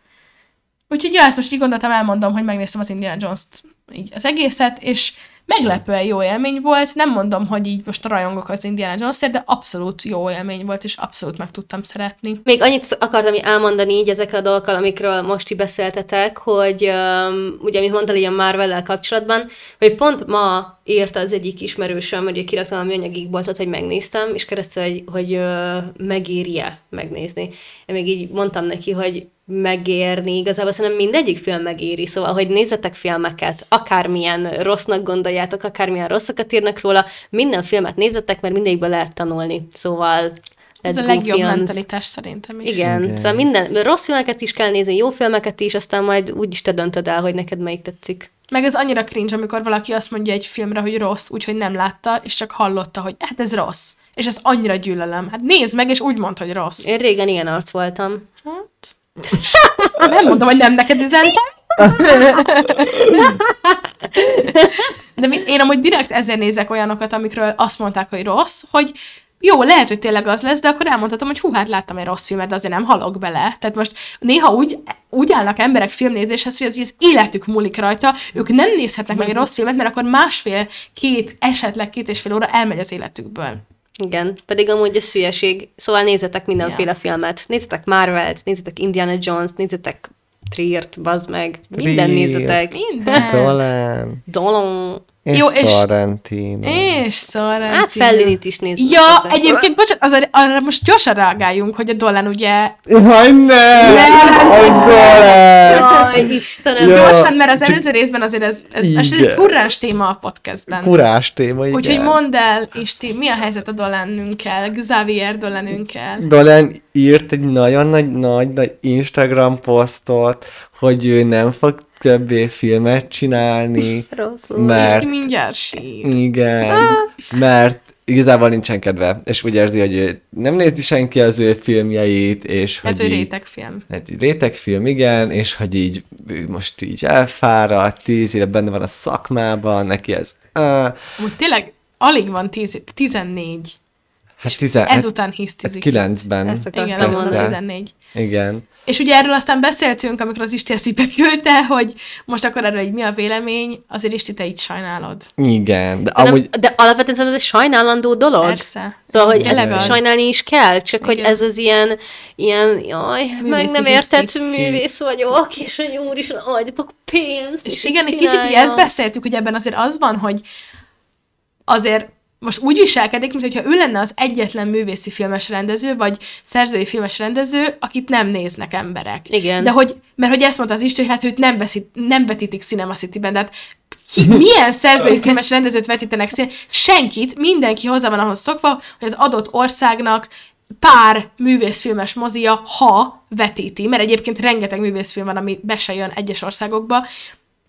Úgyhogy ja, ezt most így gondoltam, elmondom, hogy megnéztem az Indiana Jones-t így az egészet, és meglepően jó élmény volt. Nem mondom, hogy így most rajongok az Indiana jones de abszolút jó élmény volt, és abszolút meg tudtam szeretni. Még annyit akartam elmondani így ezekkel a dolgokkal, amikről most így beszéltetek, hogy um, ugye, amit mondtál így a marvel kapcsolatban, hogy pont ma írta az egyik ismerősöm, hogy kiraktam a műanyagig boltot, hogy megnéztem, és keresztül, hogy, hogy uh, megéri-e megnézni. Én még így mondtam neki, hogy megérni, igazából szerintem mindegyik film megéri, szóval, hogy nézzetek filmeket, akármilyen rossznak gondoljátok, akármilyen rosszakat írnak róla, minden filmet nézzetek, mert mindegyikből lehet tanulni, szóval ez a legjobb films. mentalitás szerintem is. Igen, Igen, szóval minden, rossz filmeket is kell nézni, jó filmeket is, aztán majd úgyis te döntöd el, hogy neked melyik tetszik. Meg ez annyira cringe, amikor valaki azt mondja egy filmre, hogy rossz, úgyhogy nem látta, és csak hallotta, hogy hát ez rossz. És ezt annyira gyűlölöm. Hát nézd meg, és úgy mondd, hogy rossz. Én régen ilyen arc voltam. Nem mondom, hogy nem neked üzentem. De én amúgy direkt ezért nézek olyanokat, amikről azt mondták, hogy rossz, hogy jó, lehet, hogy tényleg az lesz, de akkor elmondhatom, hogy hú, hát láttam egy rossz filmet, de azért nem halok bele. Tehát most néha úgy, úgy állnak emberek filmnézéshez, hogy az, az életük múlik rajta, ők nem nézhetnek meg egy rossz filmet, mert akkor másfél, két, esetleg két és fél óra elmegy az életükből. Igen, pedig amúgy a szülyeség. Szóval nézzetek mindenféle yeah. filmet. Nézzetek Marvelt, nézzetek Indiana Jones, nézzetek Triert, bazd meg. Minden nézzetek. Minden. Dolan. Dolan. És Jó, és Sorrentino. És Sorrentino. Hát Fellinit is nézzük. Ja, ezzel. egyébként, bocsánat, az, arra most gyorsan reagáljunk, hogy a Dolan ugye... Jaj, ne! A Dolan! Jaj, Istenem. Ja, gyorsan, mert az előző részben azért ez, ez, ez egy kurrás téma a podcastben. Kurás téma, igen. Úgyhogy mondd el, Isti, mi a helyzet a Dolanünkkel, Xavier Dolanünkkel? Dolan írt egy nagyon-nagy-nagy Instagram posztot, hogy ő nem fog többé filmet csinálni. [laughs] Rosszul. Mert... És mindjárt sír. Igen, [laughs] ah. mert igazából nincsen kedve, és úgy érzi, hogy ő nem nézi senki az ő filmjeit, és Ez hogy egy rétegfilm. Egy rétegfilm, igen, és hogy így ő most így elfáradt, tíz éve benne van a szakmában, neki ez... Uh, Úgy tényleg alig van tíz, tizennégy. Hát tizen, ezután hisztizik. Hát kilencben. Ezt Igen, ez van tizennégy. Igen. És ugye erről aztán beszéltünk, amikor az Isti eszébe küldte, hogy most akkor erről hogy mi a vélemény, azért Isti, te így sajnálod. Igen, de, de amúgy... De alapvetően ez egy sajnálandó dolog. Persze. Szóval, hogy ezt sajnálni is kell, csak Igen. hogy ez az ilyen, ilyen jaj, művészi meg nem érted, művész vagyok, és hogy úristen, adjatok pénzt, és, és igen, egy kicsit így ezt beszéltük, hogy ebben azért az van, hogy azért most úgy viselkedik, mintha ő lenne az egyetlen művészi filmes rendező, vagy szerzői filmes rendező, akit nem néznek emberek. Igen. De hogy, mert hogy ezt mondta az Isten, hogy hát őt nem, veszít, nem vetítik Cinema City-ben, de hát ki, milyen szerzői filmes rendezőt vetítenek szín? Senkit, mindenki hozzá van ahhoz szokva, hogy az adott országnak pár művészfilmes mozia, ha vetíti, mert egyébként rengeteg művészfilm van, ami be se jön egyes országokba,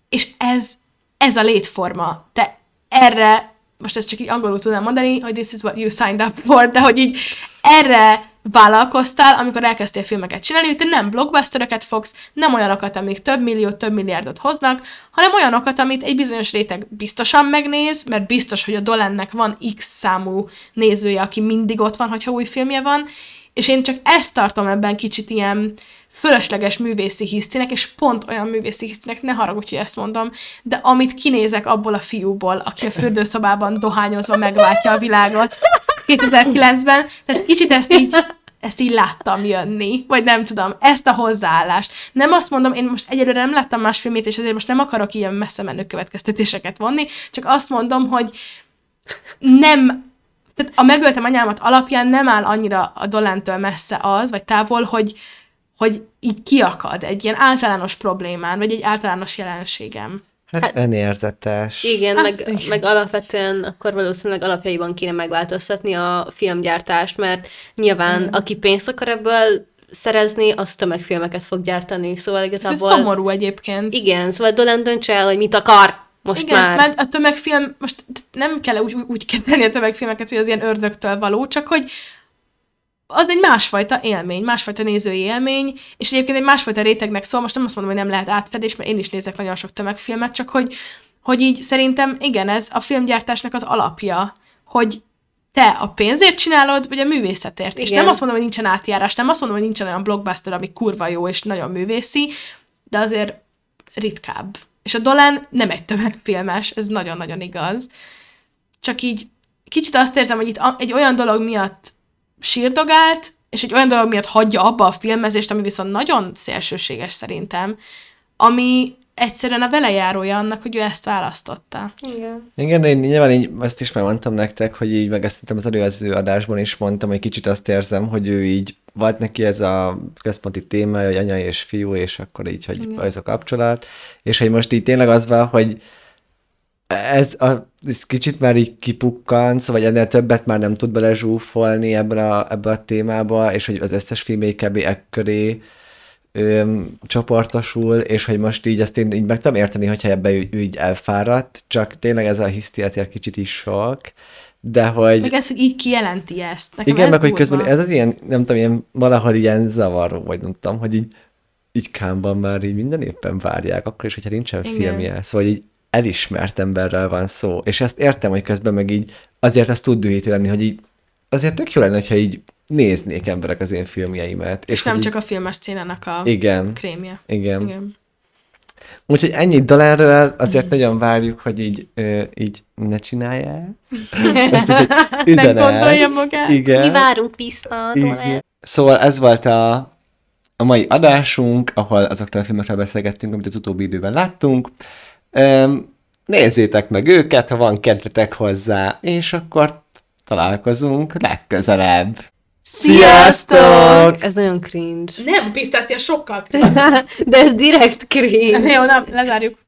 és ez, ez a létforma. Te erre most ezt csak így angolul tudnám mondani, hogy this is what you signed up for, de hogy így erre vállalkoztál, amikor elkezdtél filmeket csinálni, hogy te nem blockbustereket fogsz, nem olyanokat, amik több millió, több milliárdot hoznak, hanem olyanokat, amit egy bizonyos réteg biztosan megnéz, mert biztos, hogy a Dolannek van x számú nézője, aki mindig ott van, hogyha új filmje van, és én csak ezt tartom ebben kicsit ilyen fölösleges művészi hisztinek, és pont olyan művészi hisztinek, ne haragudj, hogy ezt mondom, de amit kinézek abból a fiúból, aki a fürdőszobában dohányozva megváltja a világot 2009-ben, tehát kicsit ezt így ezt így láttam jönni, vagy nem tudom, ezt a hozzáállást. Nem azt mondom, én most egyelőre nem láttam más filmét, és azért most nem akarok ilyen messze menő következtetéseket vonni, csak azt mondom, hogy nem tehát a megöltem anyámat alapján nem áll annyira a Dolantől messze az, vagy távol, hogy, hogy így kiakad egy ilyen általános problémán, vagy egy általános jelenségem. Hát önérzetes. Igen, Azt meg, is. meg alapvetően akkor valószínűleg alapjaiban kéne megváltoztatni a filmgyártást, mert nyilván aki pénzt akar ebből szerezni, az tömegfilmeket fog gyártani, szóval Ez igazából... szomorú egyébként. Igen, szóval Dolan döntse el, hogy mit akar most Igen, már. mert a tömegfilm, most nem kell úgy, úgy kezelni a tömegfilmeket, hogy az ilyen ördögtől való, csak hogy az egy másfajta élmény, másfajta nézői élmény, és egyébként egy másfajta rétegnek szól, most nem azt mondom, hogy nem lehet átfedés, mert én is nézek nagyon sok tömegfilmet, csak hogy, hogy így szerintem igen, ez a filmgyártásnak az alapja, hogy te a pénzért csinálod, vagy a művészetért. És Igen. nem azt mondom, hogy nincsen átjárás, nem azt mondom, hogy nincsen olyan blockbuster, ami kurva jó és nagyon művészi, de azért ritkább. És a Dolan nem egy tömegfilmes, ez nagyon-nagyon igaz. Csak így kicsit azt érzem, hogy itt egy olyan dolog miatt sírdogált, és egy olyan dolog miatt hagyja abba a filmezést, ami viszont nagyon szélsőséges szerintem, ami egyszerűen a velejárója annak, hogy ő ezt választotta. Igen. Igen, én nyilván így azt is már mondtam nektek, hogy így, meg ezt az előző adásban is mondtam, hogy kicsit azt érzem, hogy ő így, volt neki ez a központi téma, hogy anya és fiú, és akkor így, hogy Igen. ez a kapcsolat, és hogy most így tényleg az van, hogy ez, a, ez kicsit már így kipukkan, szóval ennél többet már nem tud bele zsúfolni ebben a, ebbe a témába, és hogy az összes filmé kb. ekköré öm, csoportosul, és hogy most így ezt én így meg tudom érteni, hogyha ebbe ő így elfáradt, csak tényleg ez a hisztiát kicsit is sok, de hogy... Meg ez, hogy így kijelenti ezt. Nekem igen, ez meg hogy közben ez az ilyen, nem tudom, ilyen, valahol ilyen zavaró, vagy nem tudom, hogy így, így Kámban már így minden éppen várják, akkor is, hogyha nincsen Igen. filmje, szóval így elismert emberrel van szó, és ezt értem, hogy közben meg így, azért ez tud dühítő lenni, hogy így, azért tök jó lenne, hogyha így néznék emberek az én filmjeimet. És nem hogy csak a filmes szcénának a így, Igen, krémje. igen. Igen. Úgyhogy ennyit dollárról, azért nagyon várjuk, hogy így, ö, így ne csinálja ezt. [laughs] Most így üzenet. gondolja magát. Igen. Mi várunk vissza. Dolan. Szóval ez volt a, a mai adásunk, ahol azokról a filmekről beszélgettünk, amit az utóbbi időben láttunk. Öm, nézzétek meg őket, ha van kedvetek hozzá, és akkor találkozunk legközelebb. Sziasztok! Ez nagyon cringe. Nem, a pisztácia sokkal [laughs] De ez direkt cringe. Jó, na, lezárjuk.